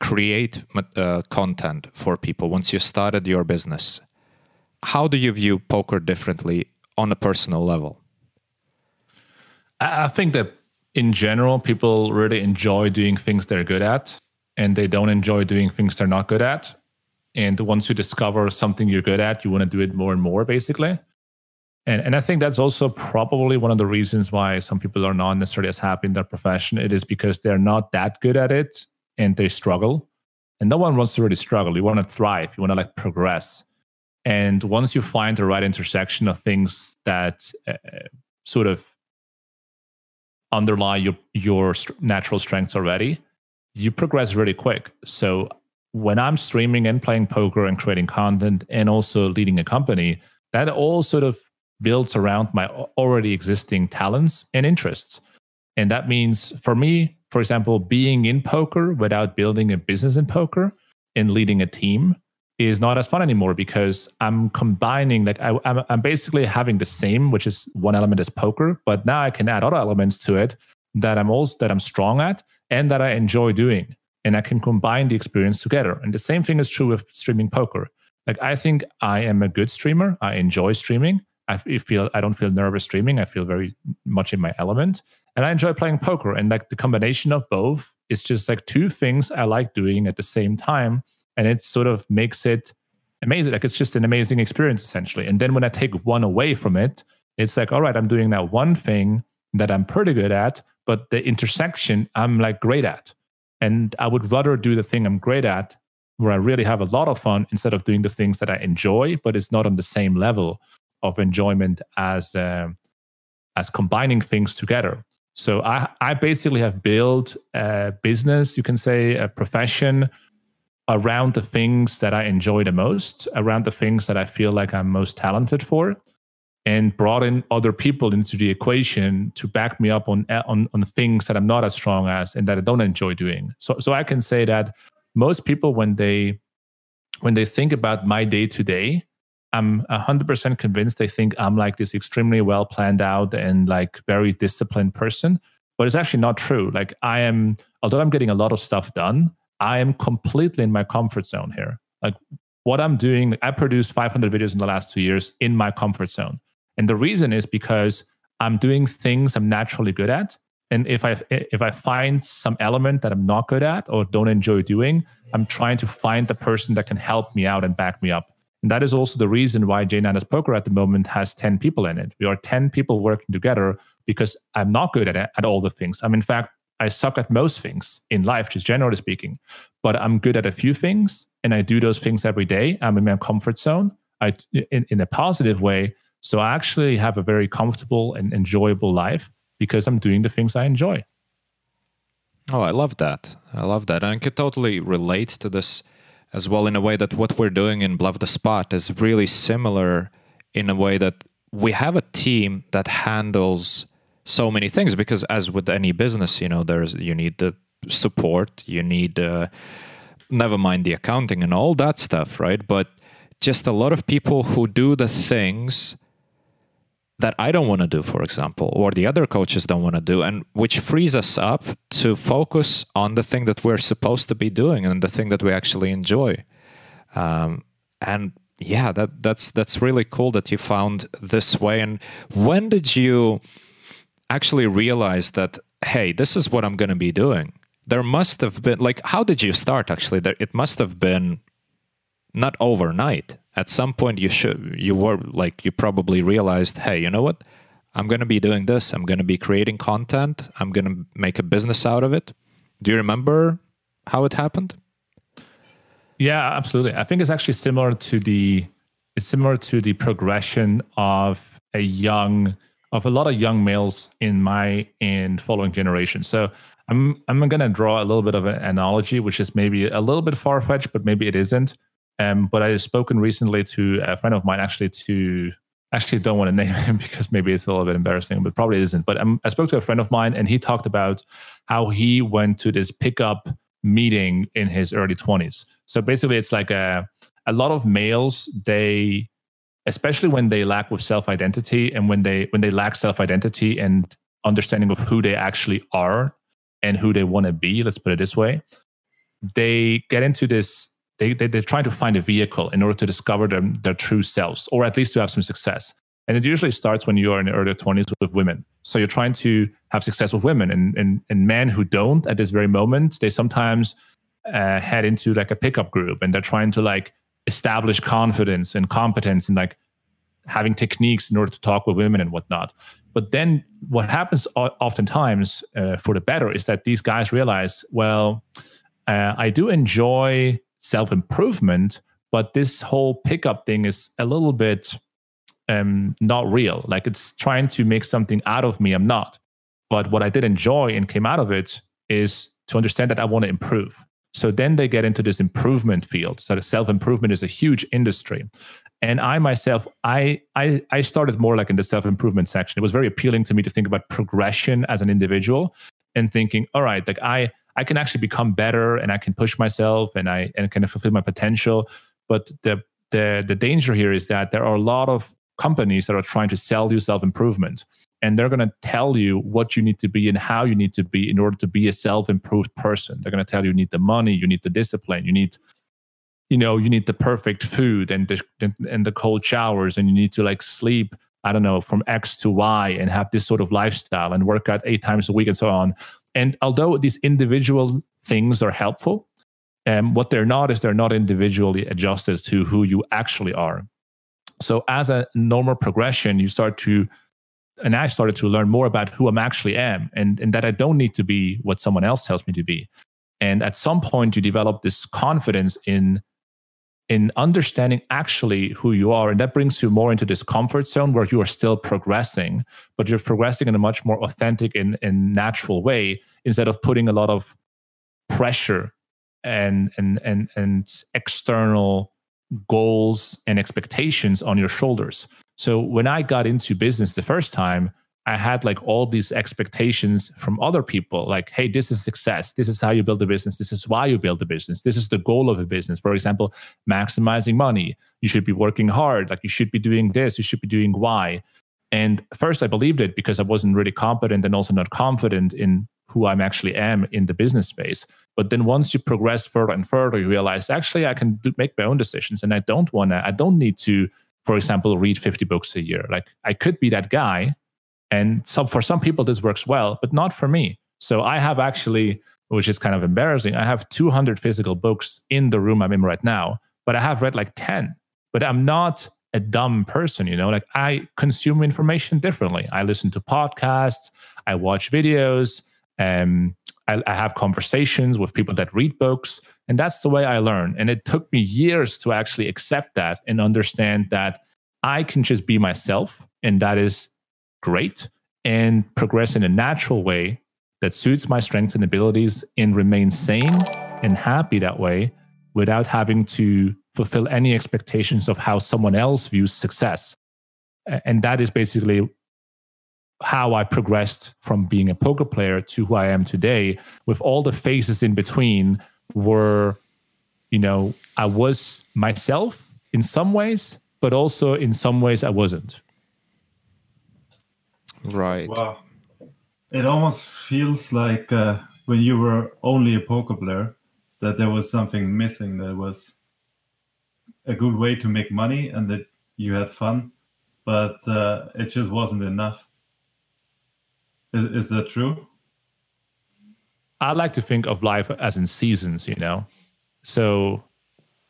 create uh, content for people. Once you started your business, how do you view poker differently on a personal level? I think that in general, people really enjoy doing things they're good at, and they don't enjoy doing things they're not good at. And once you discover something you're good at, you want to do it more and more, basically. And, and I think that's also probably one of the reasons why some people are not necessarily as happy in their profession. It is because they're not that good at it and they struggle. And no one wants to really struggle. You want to thrive, you want to like progress. And once you find the right intersection of things that uh, sort of underlie your your natural strengths already, you progress really quick. So when I'm streaming and playing poker and creating content and also leading a company, that all sort of builds around my already existing talents and interests. And that means for me, for example, being in poker without building a business in poker and leading a team is not as fun anymore because I'm combining like I, am I'm basically having the same, which is one element is poker, but now I can add other elements to it that I'm also that I'm strong at and that I enjoy doing, and I can combine the experience together. And the same thing is true with streaming poker. Like I think I am a good streamer. I enjoy streaming. I feel I don't feel nervous streaming. I feel very much in my element, and I enjoy playing poker. And like the combination of both is just like two things I like doing at the same time and it sort of makes it amazing. Like it's just an amazing experience essentially. And then when I take one away from it, it's like, all right, I'm doing that one thing that I'm pretty good at, but the intersection I'm like great at. And I would rather do the thing I'm great at where I really have a lot of fun instead of doing the things that I enjoy, but it's not on the same level of enjoyment as uh, as combining things together. So I I basically have built a business, you can say, a profession around the things that I enjoy the most, around the things that I feel like I'm most talented for, and brought in other people into the equation to back me up on on on things that I'm not as strong as and that I don't enjoy doing. So so I can say that most people when they when they think about my day to day, I'm 100% convinced they think I'm like this extremely well planned out and like very disciplined person, but it's actually not true. Like I am although I'm getting a lot of stuff done, I am completely in my comfort zone here. Like what I'm doing, I produced 500 videos in the last two years in my comfort zone. And the reason is because I'm doing things I'm naturally good at. And if I if I find some element that I'm not good at or don't enjoy doing, I'm trying to find the person that can help me out and back me up. And that is also the reason why JNandez Poker at the moment has 10 people in it. We are 10 people working together because I'm not good at, at all the things. I'm in fact I suck at most things in life, just generally speaking, but I'm good at a few things and I do those things every day. I'm in my comfort zone I, in, in a positive way. So I actually have a very comfortable and enjoyable life because I'm doing the things I enjoy. Oh, I love that. I love that. And I can totally relate to this as well in a way that what we're doing in Bluff the Spot is really similar in a way that we have a team that handles so many things because as with any business you know there's you need the support you need uh, never mind the accounting and all that stuff right? But just a lot of people who do the things that I don't want to do, for example, or the other coaches don't want to do, and which frees us up to focus on the thing that we're supposed to be doing and the thing that we actually enjoy. Um, and yeah, that that's that's really cool that you found this way. And when did you actually realize that hey, this is what I'm going to be doing? There must have been like, how did you start? Actually, there it must have been not overnight. At some point, you should you were like you probably realized, hey, you know what? I'm going to be doing this. I'm going to be creating content. I'm going to make a business out of it. Do you remember how it happened? Yeah, absolutely. I think it's actually similar to the it's similar to the progression of a young of a lot of young males in my and following generation. So I'm I'm going to draw a little bit of an analogy, which is maybe a little bit far fetched, but maybe it isn't. Um, but I've spoken recently to a friend of mine, actually to actually don't want to name him because maybe it's a little bit embarrassing, but probably isn't. But um, I spoke to a friend of mine, and he talked about how he went to this pickup meeting in his early 20s. So basically, it's like a a lot of males they especially when they lack with self identity and when they when they lack self identity and understanding of who they actually are and who they want to be let's put it this way they get into this they, they they're trying to find a vehicle in order to discover them, their true selves or at least to have some success. And it usually starts when you are in the early 20s with women. So you're trying to have success with women and and, and men who don't at this very moment they sometimes uh, head into like a pickup group and they're trying to like establish confidence and competence and like having techniques in order to talk with women and whatnot. But then what happens oftentimes uh, for the better is that these guys realize well uh, i do enjoy self-improvement but this whole pickup thing is a little bit um, not real. Like it's trying to make something out of me. I'm not. But what I did enjoy and came out of it is to understand that I want to improve. So then they get into this improvement field. So the self improvement is a huge industry. And I myself, I, I I started more like in the self improvement section. It was very appealing to me to think about progression as an individual and thinking, all right, like I I can actually become better and I can push myself and I and kind of fulfill my potential. But the the the danger here is that there are a lot of companies that are trying to sell you self improvement. And they're going to tell you what you need to be and how you need to be in order to be a self improved person. They're going to tell you you need the money, you need the discipline, you need, you know, you need the perfect food and the, and the cold showers, and you need to like sleep, I don't know, from X to Y and have this sort of lifestyle and work out eight times a week and so on. And although these individual things are helpful, um, what they're not is they're not individually adjusted to who you actually are. So as a normal progression, you start to and I started to learn more about who I'm actually am and, and that I don't need to be what someone else tells me to be. And at some point you develop this confidence in in understanding actually who you are. And that brings you more into this comfort zone where you are still progressing, but you're progressing in a much more authentic and, and natural way instead of putting a lot of pressure and and and and external goals and expectations on your shoulders. So when I got into business the first time, I had like all these expectations from other people like, hey, this is success. This is how you build a business. This is why you build a business. This is the goal of a business. For example, maximizing money. You should be working hard. Like you should be doing this. You should be doing why. And first, I believed it because I wasn't really competent and also not confident in who I'm actually am in the business space. But then once you progress further and further, you realize actually I can do, make my own decisions, and I don't want to. I don't need to, for example, read 50 books a year. Like I could be that guy, and some for some people this works well, but not for me. So I have actually, which is kind of embarrassing, I have 200 physical books in the room I'm in right now, but I have read like 10. But I'm not a dumb person, you know. Like I consume information differently. I listen to podcasts, I watch videos um, I, I have conversations with people that read books, and that's the way I learn. And it took me years to actually accept that and understand that I can just be myself, and that is great, and progress in a natural way that suits my strengths and abilities and remain sane and happy that way without having to fulfill any expectations of how someone else views success. and that is basically how I progressed from being a poker player to who I am today, with all the phases in between were, you know, I was myself in some ways, but also in some ways I wasn't. Right. Wow. It almost feels like uh, when you were only a poker player that there was something missing. That was a good way to make money and that you had fun, but uh, it just wasn't enough. Is, is that true? I like to think of life as in seasons, you know. So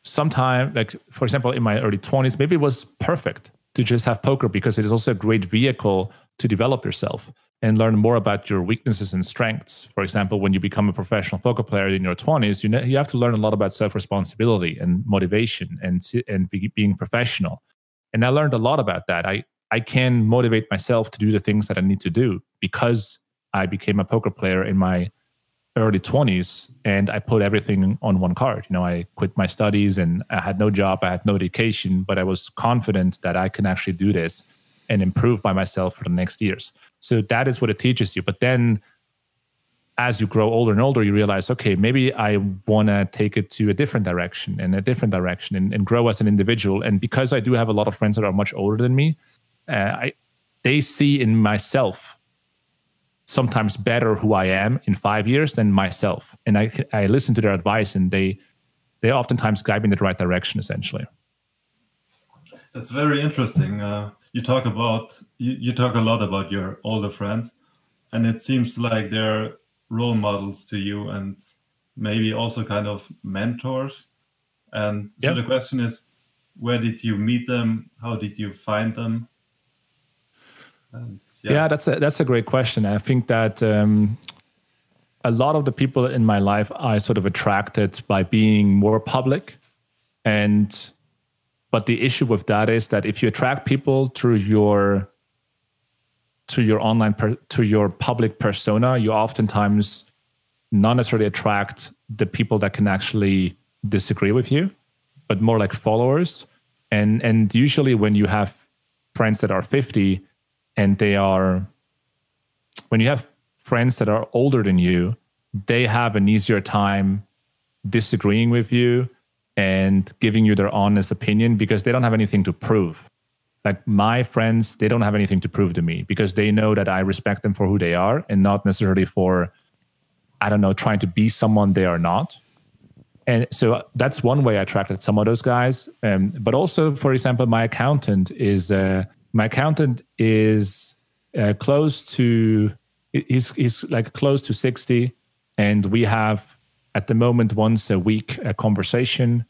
sometime, like for example, in my early 20s, maybe it was perfect to just have poker because it is also a great vehicle to develop yourself and learn more about your weaknesses and strengths. For example, when you become a professional poker player in your 20s, you know, you have to learn a lot about self-responsibility and motivation and and be, being professional. And I learned a lot about that. I I can motivate myself to do the things that I need to do because I became a poker player in my early 20s and I put everything on one card. You know, I quit my studies and I had no job, I had no education, but I was confident that I can actually do this and improve by myself for the next years. So that is what it teaches you. But then as you grow older and older, you realize, okay, maybe I want to take it to a different direction and a different direction and, and, grow as an individual. And because I do have a lot of friends that are much older than me, uh, I, they see in myself sometimes better who I am in five years than myself. And I, I listen to their advice and they, they oftentimes guide me in the right direction, essentially. That's very interesting. Uh, you talk about you, you talk a lot about your older friends, and it seems like they're role models to you and maybe also kind of mentors. And so yep. the question is, where did you meet them? How did you find them? And, yeah. yeah. that's a that's a great question. I think that um, a lot of the people in my life I sort of attracted by being more public and but the issue with that is that if you attract people through your to your online per, to your public persona, you oftentimes not necessarily attract the people that can actually disagree with you, but more like followers. And and usually when you have friends that are 50 and they are when you have friends that are older than you, they have an easier time disagreeing with you and giving you their honest opinion because they don't have anything to prove. Like my friends, they don't have anything to prove to me because they know that I respect them for who they are and not necessarily for, I don't know, trying to be someone they are not. And so that's one way I attracted some of those guys. Um, but also, for example, my accountant is uh, my accountant is uh, close to he's he's like close to sixty, and we have at the moment once a week a conversation.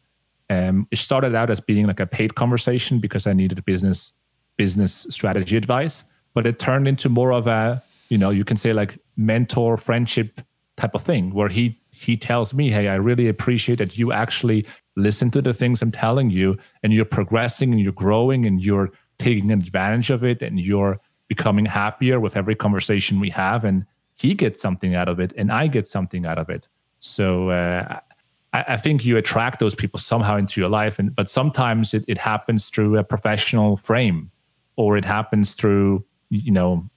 Um, it started out as being like a paid conversation because I needed business business strategy advice, but it turned into more of a you know you can say like mentor friendship type of thing where he he tells me, hey, I really appreciate that you actually listen to the things I'm telling you and you're progressing and you're growing and you're taking advantage of it and you're becoming happier with every conversation we have and he gets something out of it and I get something out of it. So uh, I, I, think you attract those people somehow into your life, and but sometimes it, it happens through a professional frame, or it happens through you know,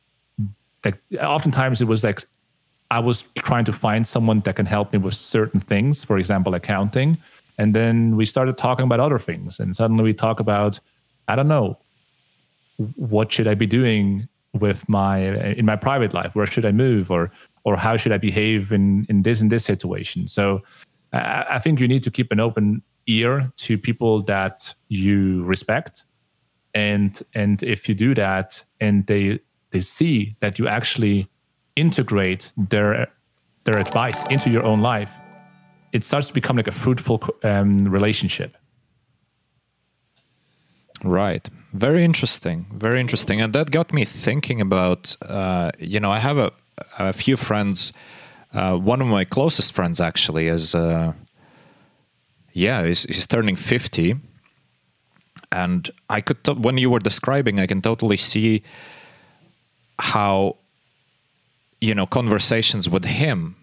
like oftentimes it was like I was trying to find someone that can help me with certain things, for example, accounting, and then we started talking about other things, and suddenly we talk about I don't know what should I be doing with my in my private life? Where should i move? Or or how should i behave in in this and this situation? So I, think you need to keep an open ear to people that you respect and and if you do that and they they see that you actually integrate their their advice into your own life it starts to become like a fruitful um, relationship Right. Very interesting. Very interesting. And that got me thinking about, uh, you know, I have a, a few friends. Uh, one of my closest friends actually is, uh, yeah, he's, he's turning 50. And I could, t- when you were describing, I can totally see how, you know, conversations with him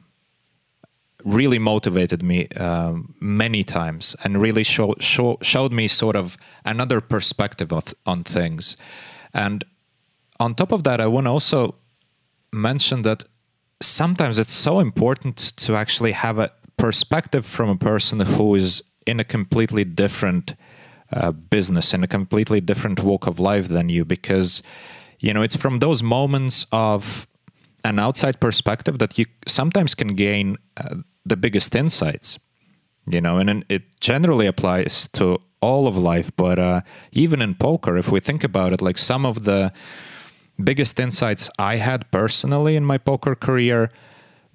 really motivated me uh, many times and really show, show, showed me sort of another perspective of, on things. And on top of that, I want to also mention that sometimes it's so important to actually have a perspective from a person who is in a completely different uh, business in a completely different walk of life than you because you know it's from those moments of an outside perspective that you sometimes can gain uh, the biggest insights you know and it generally applies to all of life but uh, even in poker if we think about it like some of the biggest insights i had personally in my poker career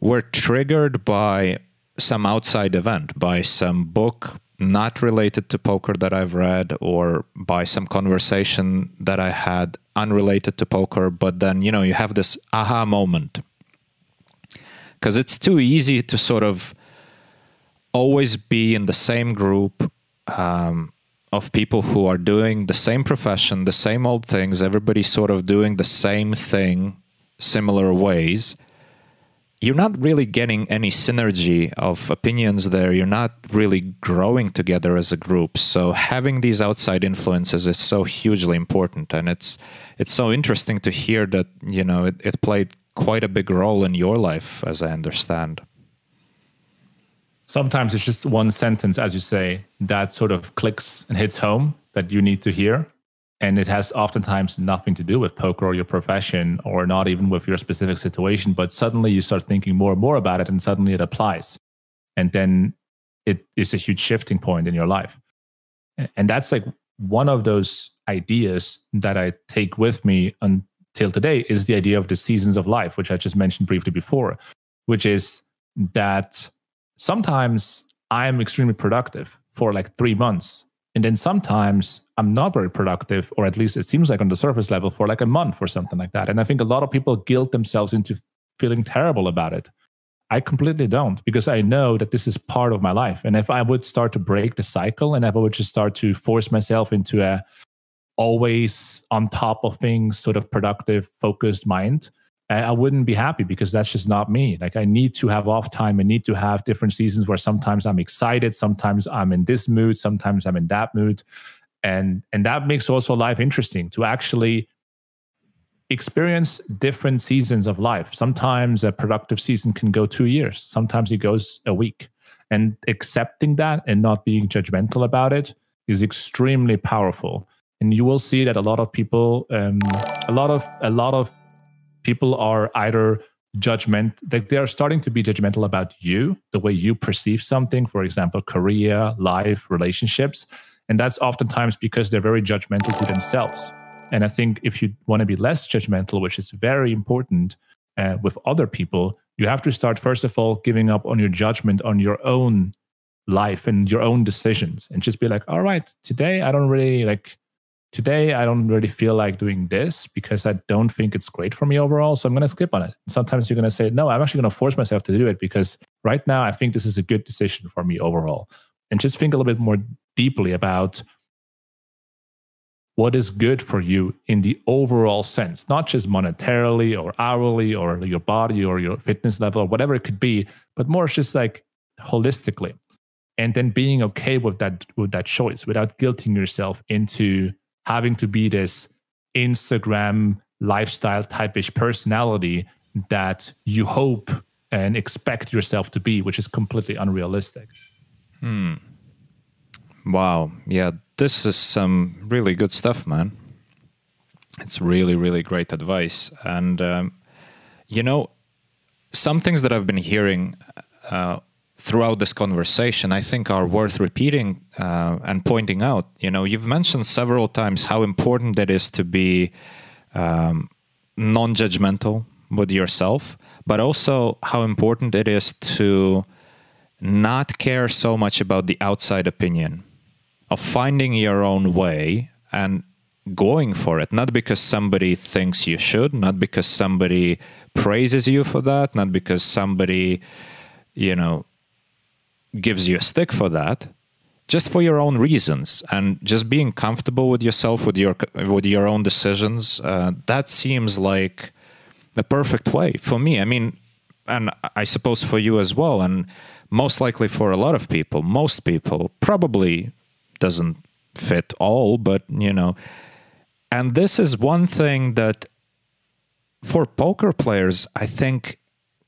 were triggered by some outside event by some book not related to poker that I've read or by some conversation that I had unrelated to poker, but then, you know, you have this aha moment. Because it's too easy to sort of always be in the same group um, of people who are doing the same profession, the same old things, everybody sort of doing the same thing, similar ways you're not really getting any synergy of opinions there. You're not really growing together as a group. So having these outside influences is so hugely important, and it's it's so interesting to hear that you know it, it played quite a big role in your life, as I understand. Sometimes it's just one sentence, as you say, that sort of clicks and hits home that you need to hear. And it has oftentimes nothing to do with poker or your profession or not even with your specific situation but suddenly you start thinking more and more about it and suddenly it applies. And then it is a huge shifting point in your life. And that's like one of those ideas that i take with me until today is the idea of the seasons of life which i just mentioned briefly before which is that sometimes i am extremely productive for like three months and then sometimes I'm not very productive, or at least it seems like on the surface level for like a month or something like that. And I think a lot of people guilt themselves into feeling terrible about it. I completely don't because I know that this is part of my life. And if I would start to break the cycle and if I would just start to force myself into a always on top of things, sort of productive, focused mind, I wouldn't be happy because that's just not me. Like I need to have off time. I need to have different seasons where sometimes I'm excited, sometimes I'm in this mood, sometimes I'm in that mood. And and that makes also life interesting to actually experience different seasons of life. Sometimes a productive season can go 2 years, sometimes it goes a week. And accepting that and not being judgmental about it is extremely powerful. And you will see that a lot of people um, a lot of a lot of people are either judgment like they're starting to be judgmental about you the way you perceive something for example career life relationships and that's oftentimes because they're very judgmental to themselves. And i think if you want to be less judgmental which is very important uh, with other people you have to start first of all giving up on your judgment on your own life and your own decisions and just be like all right today i don't really like today I don't really feel like doing this because I don't think it's great for me overall. So I'm going to skip on it. Sometimes you're going to say, no, I'm actually going to force myself to do it because right now I think this is a good decision for me overall. And just think a little bit more deeply about what is good for you in the overall sense, not just monetarily or hourly or your body or your fitness level or whatever it could be, but more just like holistically. And then being okay with that with that choice without guilting yourself into having to be this Instagram lifestyle typish personality that you hope and expect yourself to be, which is completely unrealistic. Hmm. Wow. Yeah, this is some really good stuff, man. It's really, really great advice. And, um, you know, some things that I've been hearing uh, throughout this conversation, I think are worth repeating uh, and pointing out. You know, you've mentioned several times how important it is to be um, non judgmental with yourself, but also how important it is to not care so much about the outside opinion, of finding your own way and going for it, not because somebody thinks you should, not because somebody praises you for that, not because somebody, you know, gives you a stick for that just for your own reasons and just being comfortable with yourself with your with your own decisions uh, that seems like the perfect way for me. I mean and i suppose for you as well and most likely for a lot of people most people probably doesn't fit all but you know. And this is one thing that for poker players, I think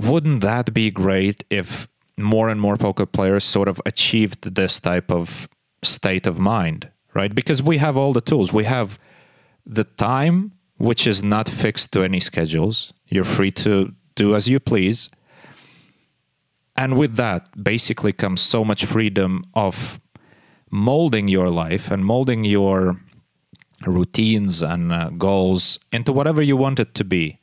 wouldn't that be great if more and more poker players sort of achieved this type of state of mind, right? Because we have all the tools. We have the time, which is not fixed to any schedules. You're free to do as you please. And with that, basically comes so much freedom of molding your life and molding your routines and uh, goals into whatever you want it to be.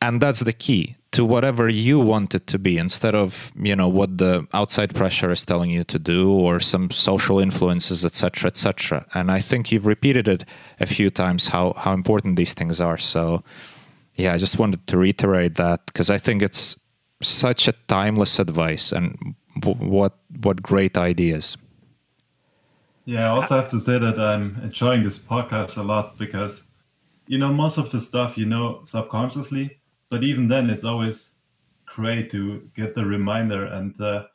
And that's the key to whatever you want it to be instead of, you know, what the outside pressure is telling you to do or some social influences, etc., etc. And I think you've repeated it a few times how how important these things are. So yeah, I just wanted to reiterate that because I think it's such a timeless advice and what what great ideas. Yeah, I also have to say that I'm enjoying this podcast a lot because, you know, most of the stuff you know subconsciously, but even then, it's always great to get the reminder. And uh,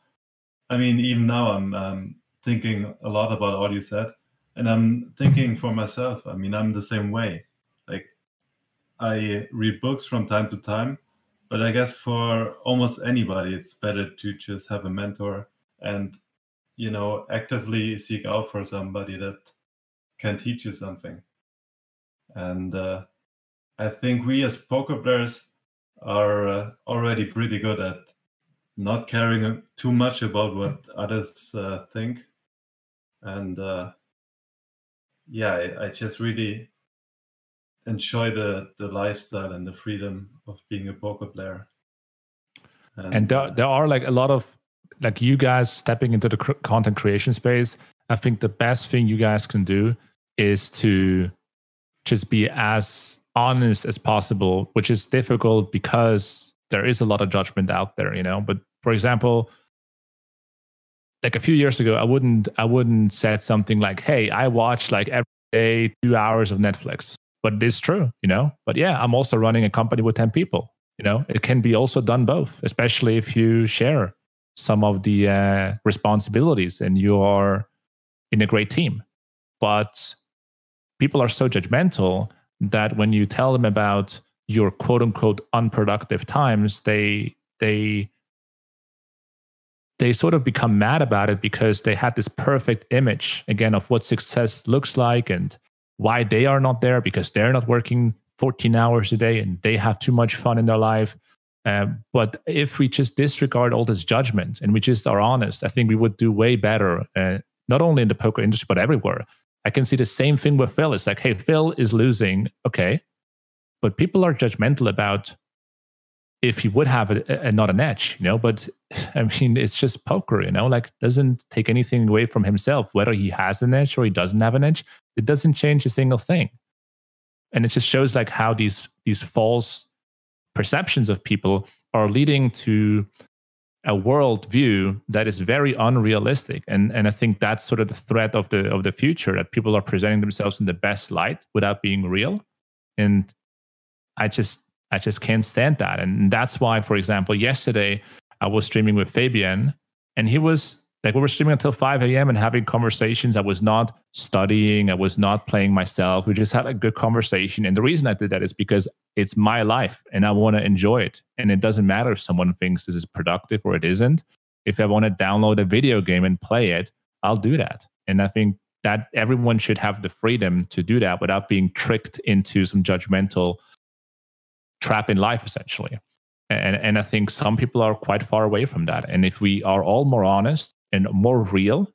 I mean, even now, I'm um, thinking a lot about all you said, and I'm thinking for myself. I mean, I'm the same way. Like, I read books from time to time, but I guess for almost anybody, it's better to just have a mentor and you know actively seek out for somebody that can teach you something and uh, i think we as poker players are uh, already pretty good at not caring too much about what others uh, think. And uh, yeah I, I, just really enjoy the the lifestyle and the freedom of being a poker player. And, and there, there are like a lot of like you guys stepping into the cr- content creation space, I think the best thing you guys can do is to just be as honest as possible, which is difficult because there is a lot of judgment out there, you know. But for example, like a few years ago, I wouldn't I wouldn't said something like, "Hey, I watch like every day two hours of Netflix," but it is true, you know. But yeah, I'm also running a company with ten people. You know, it can be also done both, especially if you share some of the uh, responsibilities and you are in a great team. But people are so judgmental that when you tell them about your quote unquote unproductive times, they they they sort of become mad about it because they had this perfect image again of what success looks like and why they are not there because they're not working 14 hours a day and they have too much fun in their life um, but if we just disregard all this judgment and we just are honest, I think we would do way better, uh, not only in the poker industry, but everywhere. I can see the same thing with Phil. It's like, hey, Phil is losing. Okay. But people are judgmental about if he would have a, a, not an edge, you know. But I mean, it's just poker, you know. Like, doesn't take anything away from himself, whether he has an edge or he doesn't have an edge. It doesn't change a single thing, and it just shows like how these these false perceptions of people are leading to a worldview that is very unrealistic. And and i think that's sort of the threat of the of the future that people are presenting themselves in the best light without being real. And i just i just can't stand that. And that's why for example yesterday i was streaming with fabian and he was like we were streaming until 5 a.m. and having conversations. I was not studying. I was not playing myself. We just had a good conversation. And the reason I did that is because it's my life and I want to enjoy it. And it doesn't matter if someone thinks this is productive or it isn't. If I want to download a video game and play it, I'll do that. And I think that everyone should have the freedom to do that without being tricked into some judgmental trap in life, essentially. And, and I think some people are quite far away from that. And if we are all more honest and more real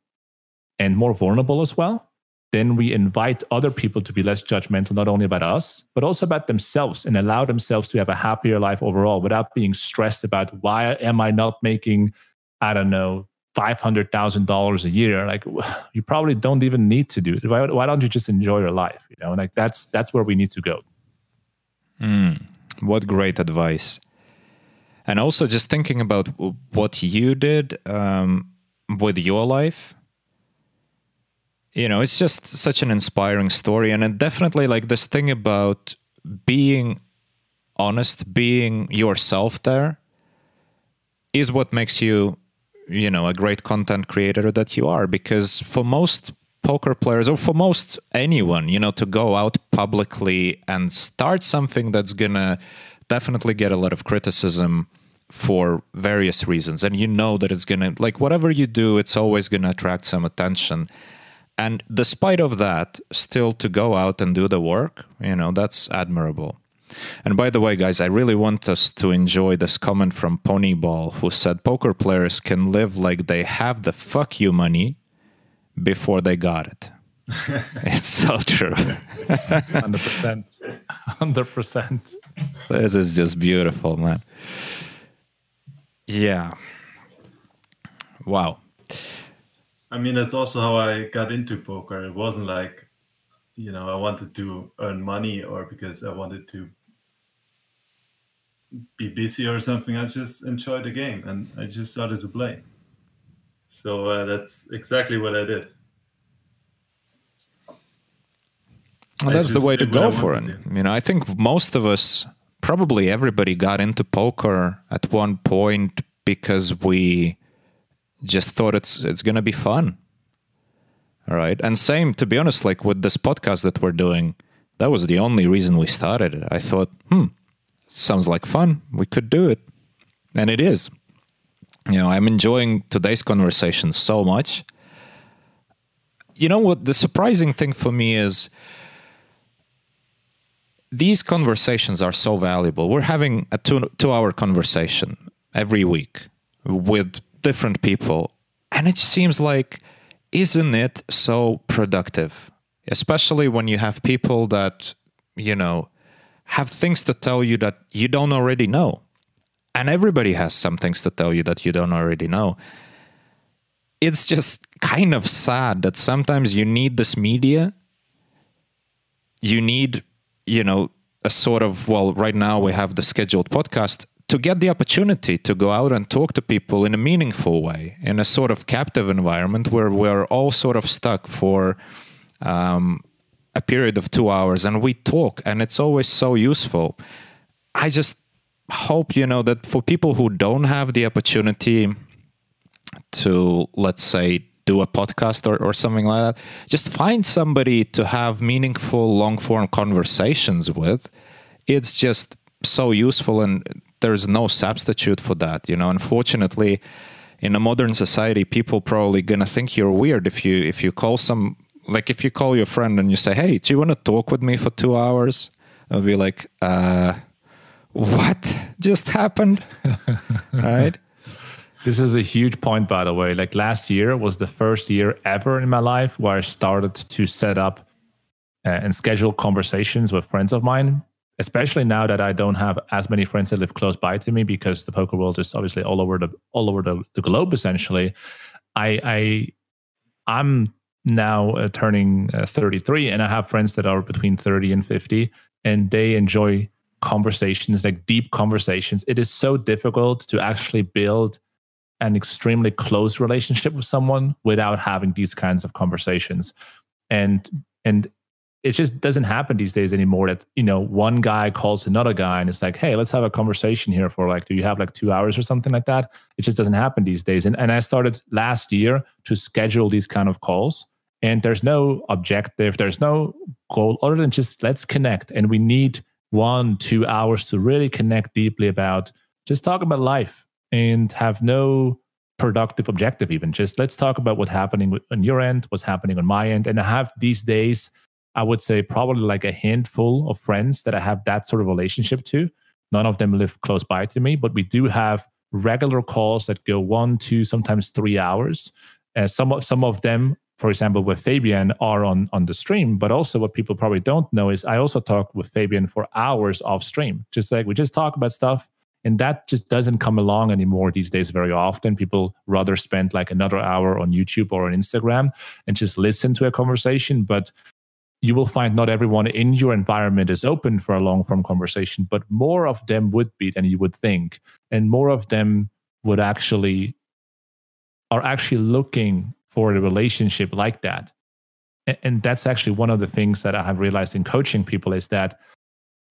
and more vulnerable as well, then we invite other people to be less judgmental, not only about us, but also about themselves and allow themselves to have a happier life overall without being stressed about why am I not making, I don't know, $500,000 a year. Like you probably don't even need to do it. Why, why don't you just enjoy your life? You know, like that's, that's where we need to go. Mm, what great advice. And also just thinking about what you did, um, with your life. You know it's just such an inspiring story and it definitely like this thing about being honest being yourself there is what makes you you know a great content creator that you are because for most poker players or for most anyone, you know, to go out publicly and start something that's gonna definitely get a lot of criticism for various reasons and you know that it's gonna like whatever you do it's always gonna attract some attention. And despite of that still to go out and do the work you know that's admirable. And by the way guys i really want us to enjoy this comment from ponyball who said poker players can live like they have the fuck you money before they got it. It's so true. 100%. 100%. this is just beautiful man yeah wow I mean, that's also how I got into poker. It wasn't like, you know, I wanted to earn money or because I wanted to be busy or something. I just enjoyed the game and I just started to play. So uh, that's exactly what I did. Well, that's the way to did what I go for it. You know, I think most of us, probably everybody, got into poker at one point because we just thought it's it's gonna be fun. All right, and same to be honest, like with this podcast that we're doing, that was the only reason we started it. I thought, hmm, sounds like fun. We could do it, and it is. You know, I'm enjoying today's conversation so much. You know what? The surprising thing for me is these conversations are so valuable. We're having a two two hour conversation every week with different people, and it seems like, isn't it so productive? Especially when you have people that you know have things to tell you that you don't already know, and everybody has some things to tell you that you don't already know. It's just kind of sad that sometimes you need this media. You need you know, a sort of, well, right now we have the scheduled podcast to get the opportunity to go out and talk to people in a meaningful way, in a sort of captive environment where we're all sort of stuck for um, a period of two hours and we talk, and it's always so useful. I just hope, you know, that for people who don't have the opportunity to, let's say, do a podcast or, or something like that, just find somebody to have meaningful, long form conversations with. It's just so useful, and there's no substitute for that. You know, unfortunately, in a modern society, people probably gonna think you're weird if you if you call some like if you call your friend and you say, "Hey, do you want to talk with me for two hours?" I'll be like, "Uh, what just happened?" right? This is a huge point, by the way. Like last year was the first year ever in my life where I started to set up uh, and schedule conversations with friends of mine, especially now that I don't have as many friends that live close by to me because the poker world is obviously all over the all over the, the globe. Essentially, I I I'm now uh, turning uh, 33, and I have friends that are between 30 and 50, and they enjoy conversations like deep conversations. It is so difficult to actually build an extremely close relationship with someone without having these kinds of conversations. And and it just doesn't happen these days anymore that you know one guy calls another guy and it's like hey let's have a conversation here for like do you have like two hours or something like that? It just doesn't happen these days. And, and i started last year to schedule these kind of calls and there's no objective there's no goal other than just let's connect. And we need one two hours to really connect deeply about just talk about life and have no productive objective even. Just let's talk about what's happening on your end what's happening on my end and i have these days i would say probably like a handful of friends that i have that sort of relationship to. None of them live close by to me but we do have regular calls that go one two sometimes three hours. Uh, some of some of them for example with fabian are on on the stream but also what people probably don't know is i also talk with fabian for hours off stream. Just like we just talk about stuff and that just doesn't come along anymore these days very often. People rather spend like another hour on youtube or on instagram and just listen to a conversation. But you will find not everyone in your environment is open for a long form conversation but more of them would be than you would think. And more of them would actually are actually looking for a relationship like that. And, that's actually one of the things that i have realized in coaching people is that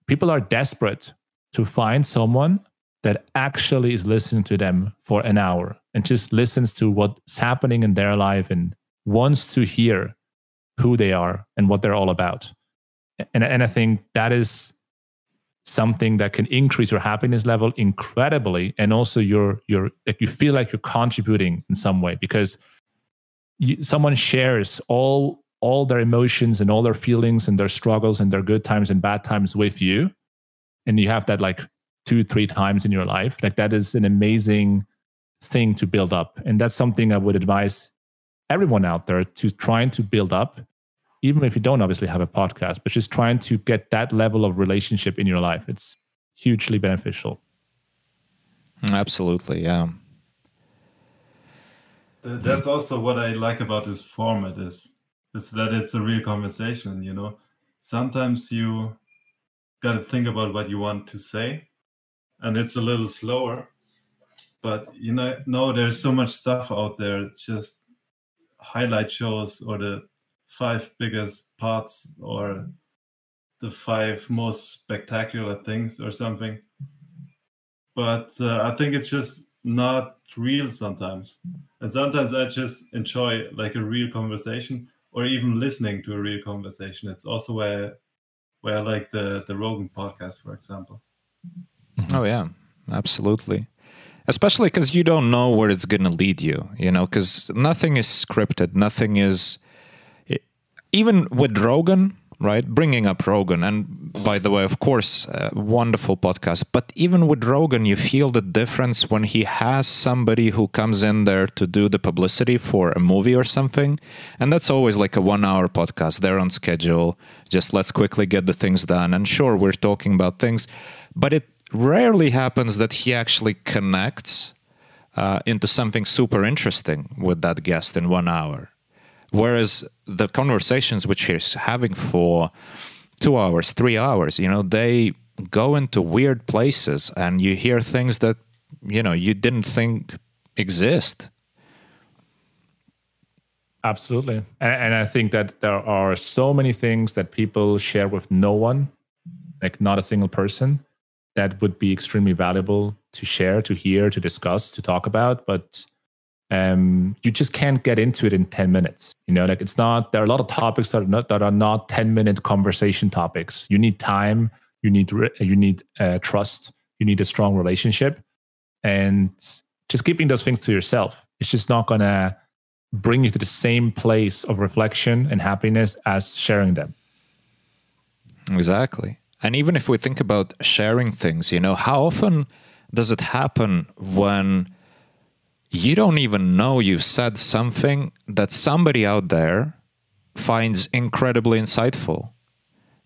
people are desperate to find someone that actually is listening to them for an hour and just listens to what's happening in their life and wants to hear who they are and what they're all about. And, and I think that is something that can increase your happiness level incredibly and also your your like you feel like you're contributing in some way because you, someone shares all all their emotions and all their feelings and their struggles and their good times and bad times with you and you have that like two three times in your life like that is an amazing thing to build up and that's something i would advise everyone out there to trying to build up even if you don't obviously have a podcast, but just trying to get that level of relationship in your life. It's hugely beneficial. Absolutely, yeah. That's also what I like about this format is is that it's a real conversation, you know. Sometimes you got to think about what you want to say and it's a little slower. But you know, no, there's so much stuff out there. It's just highlight shows or the five biggest parts or the five most spectacular things or something. But uh, I think it's just not real sometimes. And sometimes I just enjoy like a real conversation or even listening to a real conversation. It's also where where I like the the Rogan podcast, for example. Mm-hmm. Oh yeah, absolutely. Especially because you don't know where it's going to lead you, you know, because nothing is scripted, nothing is even with Rogan, right? Bringing up Rogan, and by the way, of course, wonderful podcast. But even with Rogan, you feel the difference when he has somebody who comes in there to do the publicity for a movie or something, and that's always like a one-hour podcast. They're on schedule. Just let's quickly get the things done. And sure, we're talking about things, but it rarely happens that he actually connects uh, into something super interesting with that guest in one hour. Whereas the conversations which he's having for two hours, three hours, you know, they go into weird places and you hear things that, you know, you didn't think exist. Absolutely. And, and I think that there are so many things that people share with no one, like not a single person, that would be extremely valuable to share, to hear, to discuss, to talk about. But um, you just can't get into it in 10 minutes. You know, like it's not, there are a lot of topics that are not, that are not 10 minute conversation topics. You need time, you need, you need uh, trust, you need a strong relationship. And just keeping those things to yourself, it's just not going to bring you to the same place of reflection and happiness as sharing them. Exactly. And even if we think about sharing things, you know, how often does it happen when you don't even know you said something that somebody out there finds incredibly insightful?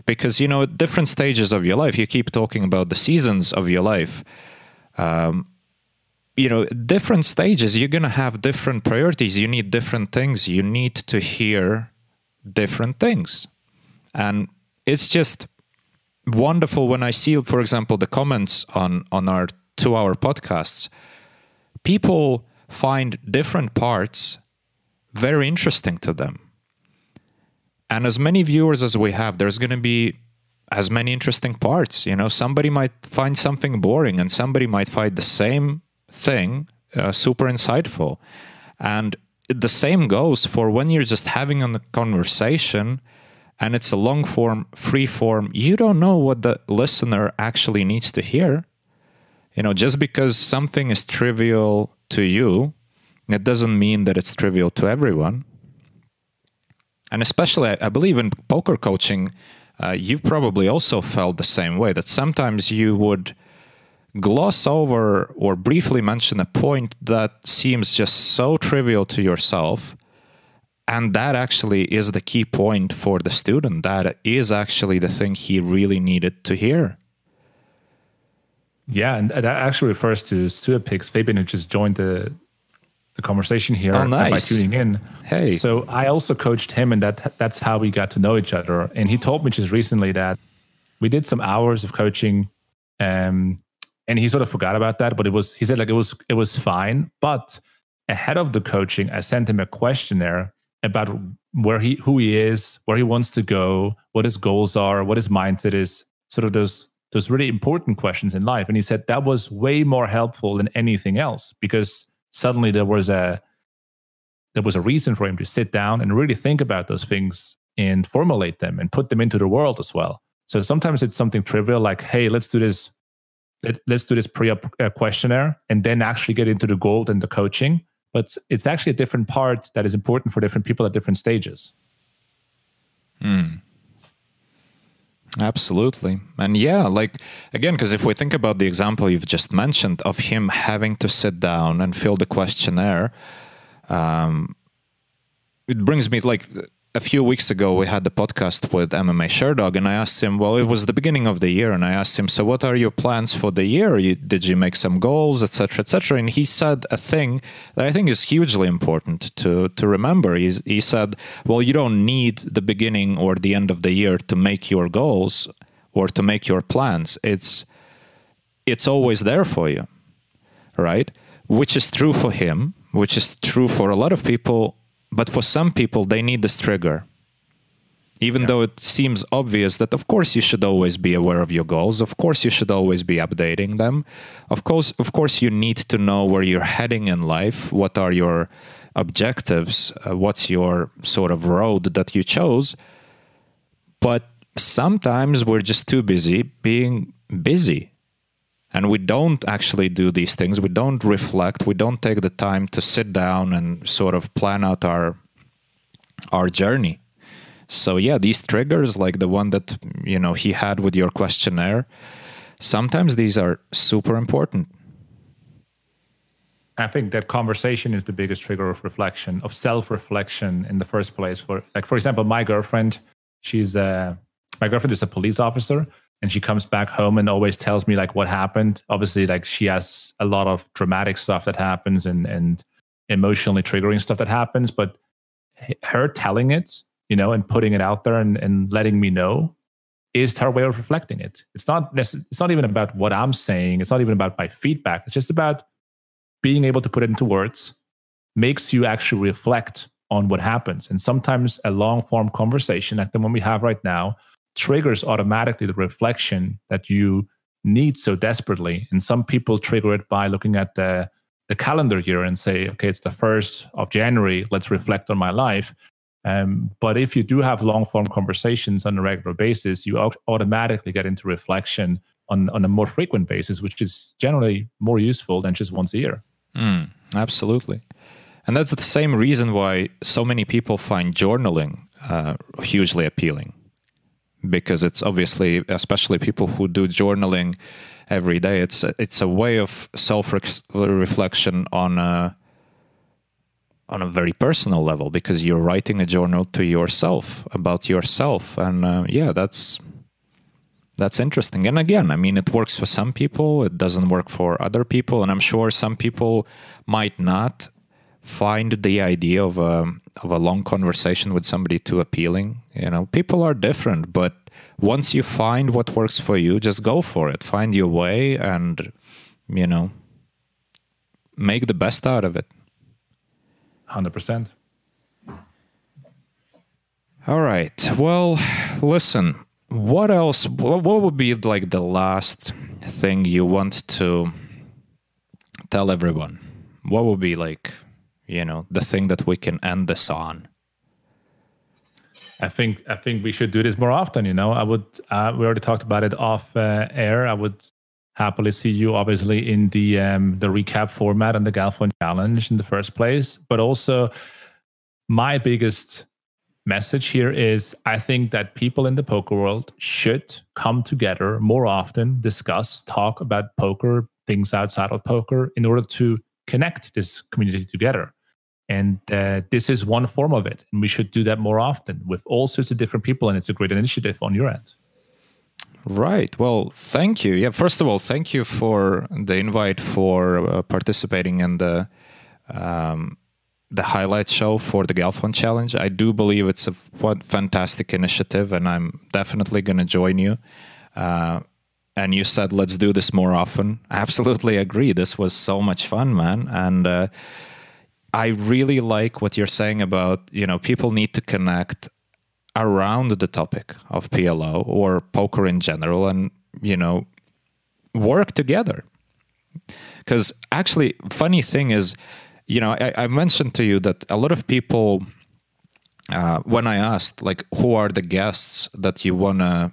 Because you know at different stages of your life you keep talking about the seasons of your life um, you know different stages you're going to have different priorities you need different things you need to hear different things. And it's just wonderful when i see for example the comments on on our two hour podcasts people find different parts very interesting to them. And as many viewers as we have, there's going to be as many interesting parts. You know, somebody might find something boring and somebody might find the same thing uh, super insightful. And the same goes for when you're just having a conversation and it's a long form, free form, you don't know what the listener actually needs to hear. You know, just because something is trivial to you, it doesn't mean that it's trivial to everyone. And especially, I believe in poker coaching, uh, you've probably also felt the same way that sometimes you would gloss over or briefly mention a point that seems just so trivial to yourself. And that actually is the key point for the student. That is actually the thing he really needed to hear. Yeah, and that actually refers to Stuart Picks Fabian, who just joined the the conversation here oh, nice. by tuning in. Hey, so I also coached him, and that that's how we got to know each other. And he told me just recently that we did some hours of coaching, um, and he sort of forgot about that. But it was he said like it was it was fine. But ahead of the coaching, I sent him a questionnaire about where he who he is, where he wants to go, what his goals are, what his mindset is, sort of those those really important questions in life. And he said that was way more helpful than anything else because suddenly there was a there was a reason for him to sit down and really think about those things and formulate them and put them into the world as well. So sometimes it's something trivial like, hey, let's do this. Let, us do this pre uh, questionnaire and then actually get into the gold and the coaching. But it's actually a different part that is important for different people at different stages. Hmm. Absolutely. And yeah, like again, because if we think about the example you've just mentioned of him having to sit down and fill the questionnaire, um, it brings me like a few weeks ago we had the podcast with MMA Sherdog, and I asked him. Well, it was the beginning of the year, and I asked him, "So, what are your plans for the year? You, did you make some goals, etc., etc.?" And he said a thing that I think is hugely important to to remember. He's, he said, "Well, you don't need the beginning or the end of the year to make your goals or to make your plans. It's it's always there for you, right?" Which is true for him, which is true for a lot of people but for some people, they need this trigger. Even yeah. though it seems obvious that, of course, you should always be aware of your goals. Of course, you should always be updating them. Of course, of course, you need to know where you're heading in life. What are your objectives? Uh, what's your sort of road that you chose? But sometimes we're just too busy being busy and we don't actually do these things. We don't reflect. We don't take the time to sit down and sort of plan out our our journey. So yeah these triggers like the one that you know he had with your questionnaire sometimes these are super important. I think that conversation is the biggest trigger of reflection of self-reflection in the first place. For like for example my girlfriend she's a, my girlfriend is a police officer and she comes back home and always tells me like what happened. Obviously like she has a lot of dramatic stuff that happens and and emotionally triggering stuff that happens but her telling it you know and putting it out there and, and letting me know is her way of reflecting it. It's not it's not even about what i'm saying. It's not even about my feedback. It's just about being able to put it into words makes you actually reflect on what happens. And sometimes a long form conversation like the one we have right now triggers automatically the reflection that you need so desperately. And some people trigger it by looking at the the calendar year and say, okay, it's the first of January. Let's reflect on my life. Um, but if you do have long form conversations on a regular basis, you automatically get into reflection on, on a more frequent basis, which is generally more useful than just once a year. Mm, absolutely. And that's the same reason why so many people find journaling uh, hugely appealing because it's obviously, especially people who do journaling every day, it's a, it's a way of self reflection on a on a very personal level because you're writing a journal to yourself about yourself, and uh, yeah, that's that's interesting. And again, I mean, it works for some people, it doesn't work for other people, and I'm sure some people might not find the idea of a of a long conversation with somebody too appealing. You know, people are different, but once you find what works for you, just go for it. Find your way and you know, make the best out of it. 100%. All right. Well, listen, what else what would be like the last thing you want to tell everyone? What would be like you know the thing that we can end this on. I think i think we should do this more often you know. I would uh, we already talked about it off uh, air. I would happily see you obviously in the um, the recap format and the galfond challenge in the first place. But also my biggest message here is i think that people in the poker world should come together more often discuss talk about poker things outside of poker in order to connect this community together and uh, this is one form of it. And we should do that more often with all sorts of different people. And it's a great initiative on your end. Right. Well, thank you. Yeah. First of all, thank you for the invite for uh, participating in the um, the highlight show for the Galfond Challenge. I do believe it's a fantastic initiative, and I'm definitely going to join you. Uh, and you said let's do this more often. Absolutely agree. This was so much fun, man, and uh, I really like what you're saying about, you know, people need to connect around the topic of PLO or poker in general and, you know, work together. Because actually, funny thing is, you know, I, I mentioned to you that a lot of people, uh, when I asked, like, who are the guests that you want to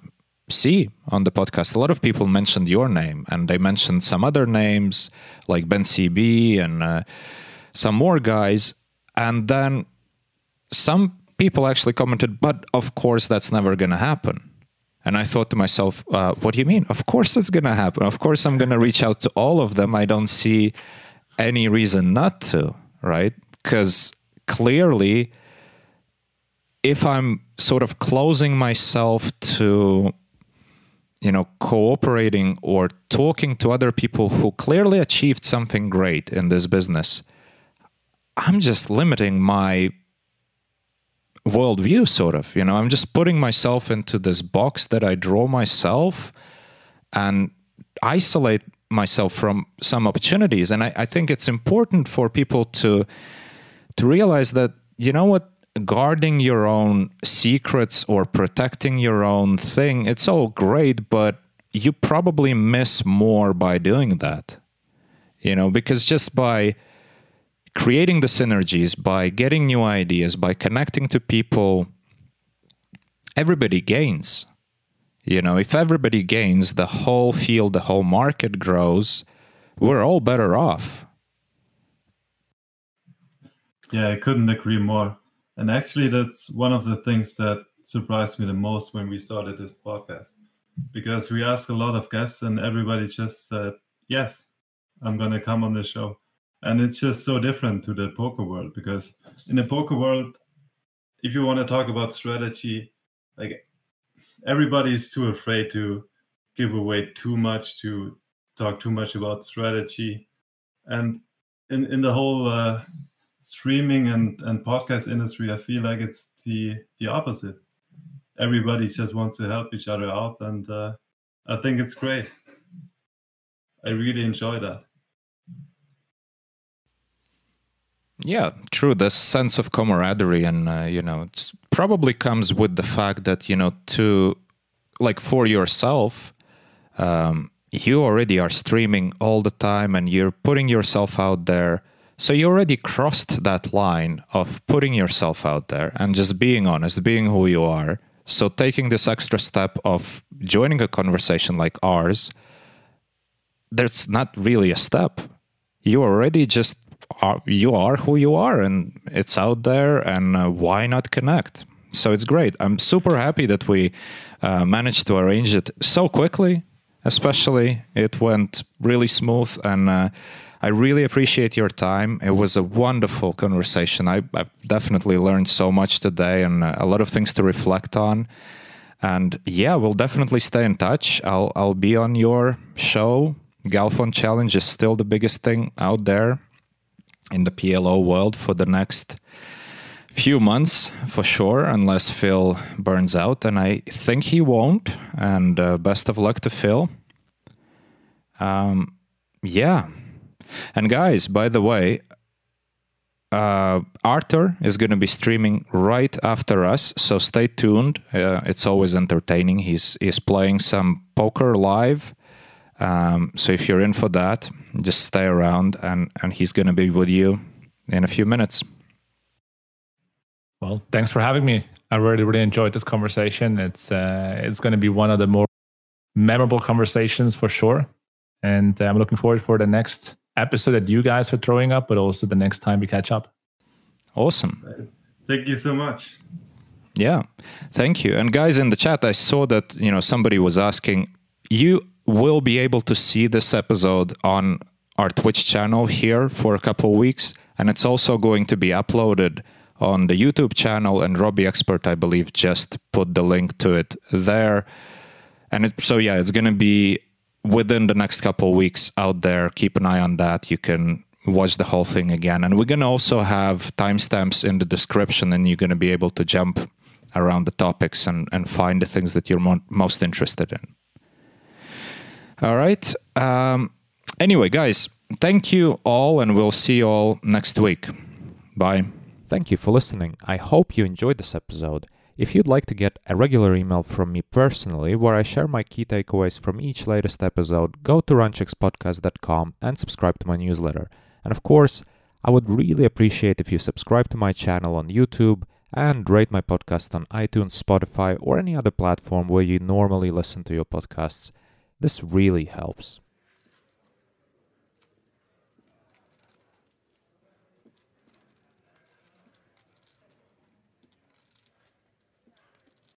see on the podcast, a lot of people mentioned your name and they mentioned some other names like Ben CB and uh, some more guys. And then some people actually commented, but of course, that's never going to happen. And I thought to myself, uh, what do you mean? Of course, it's going to happen. Of course, I'm going to reach out to all of them. I don't see any reason not to, right? Because clearly, if I'm sort of closing myself to, you know, cooperating or talking to other people who clearly achieved something great in this business, I'm just limiting my worldview, sort of. You know, I'm just putting myself into this box that I draw myself and isolate myself from some opportunities. And I, I think it's important for people to to realize that you know what guarding your own secrets or protecting your own thing it's all great but you probably miss more by doing that you know because just by creating the synergies by getting new ideas by connecting to people everybody gains you know, if everybody gains, the whole field, the whole market grows, we're all better off. Yeah, I couldn't agree more. And actually, that's one of the things that surprised me the most when we started this podcast. Because we asked a lot of guests, and everybody just said, Yes, I'm going to come on the show. And it's just so different to the poker world because in the poker world, if you want to talk about strategy, like everybody is too afraid to give away too much to talk too much about strategy. And in in the whole uh, streaming and and podcast industry i feel like it's the the opposite. Everybody just wants to help each other out and uh, i think it's great. I really enjoy that yeah true. The sense of camaraderie and uh, you know it probably comes with the fact that you know to like for yourself um, you already are streaming all the time and you're putting yourself out there. So you already crossed that line of putting yourself out there and just being honest being who you are. So taking this extra step of joining a conversation like ours that's not really a step. You already just are you are who you are and it's out there and uh, why not connect? So it's great. I'm super happy that we uh, managed to arrange it so quickly especially it went really smooth and uh, i really appreciate your time. It was a wonderful conversation. I, have definitely learned so much today and uh, a lot of things to reflect on. And yeah we'll definitely stay in touch. I'll i'll be on your show. Galfond challenge is still the biggest thing out there in the PLO world for the next few months for sure, unless Phil burns out, and I think he won't. And uh, best of luck to Phil. Um, yeah. And guys, by the way, uh, Arthur is going to be streaming right after us, so stay tuned. Uh, it's always entertaining. He's he's playing some poker live, um, so if you're in for that, just stay around, and and he's going to be with you in a few minutes. Well, thanks for having me. I really really enjoyed this conversation. It's uh, it's going to be one of the more memorable conversations for sure, and uh, I'm looking forward for the next episode that you guys are throwing up, but also the next time we catch up. Awesome. Thank you so much. Yeah, thank you. And guys in the chat, I saw that you know somebody was asking you will be able to see this episode on our Twitch channel here for a couple weeks, and it's also going to be uploaded on the YouTube channel. And Robbie Expert, I believe, just put the link to it there. And it, so, yeah, it's going to be within the next couple weeks out there. Keep an eye on that. You can watch the whole thing again. And we're going to also have timestamps in the description, and you're going to be able to jump around the topics and, and find the things that you're mo- most interested in. All right. Um, anyway, guys, thank you all, and we'll see you all next week. Bye. Thank you for listening. I hope you enjoyed this episode. If you'd like to get a regular email from me personally, where I share my key takeaways from each latest episode, go to runchukspodcast.com and subscribe to my newsletter. And of course, I would really appreciate if you subscribe to my channel on YouTube and rate my podcast on iTunes, Spotify, or any other platform where you normally listen to your podcasts. This really helps.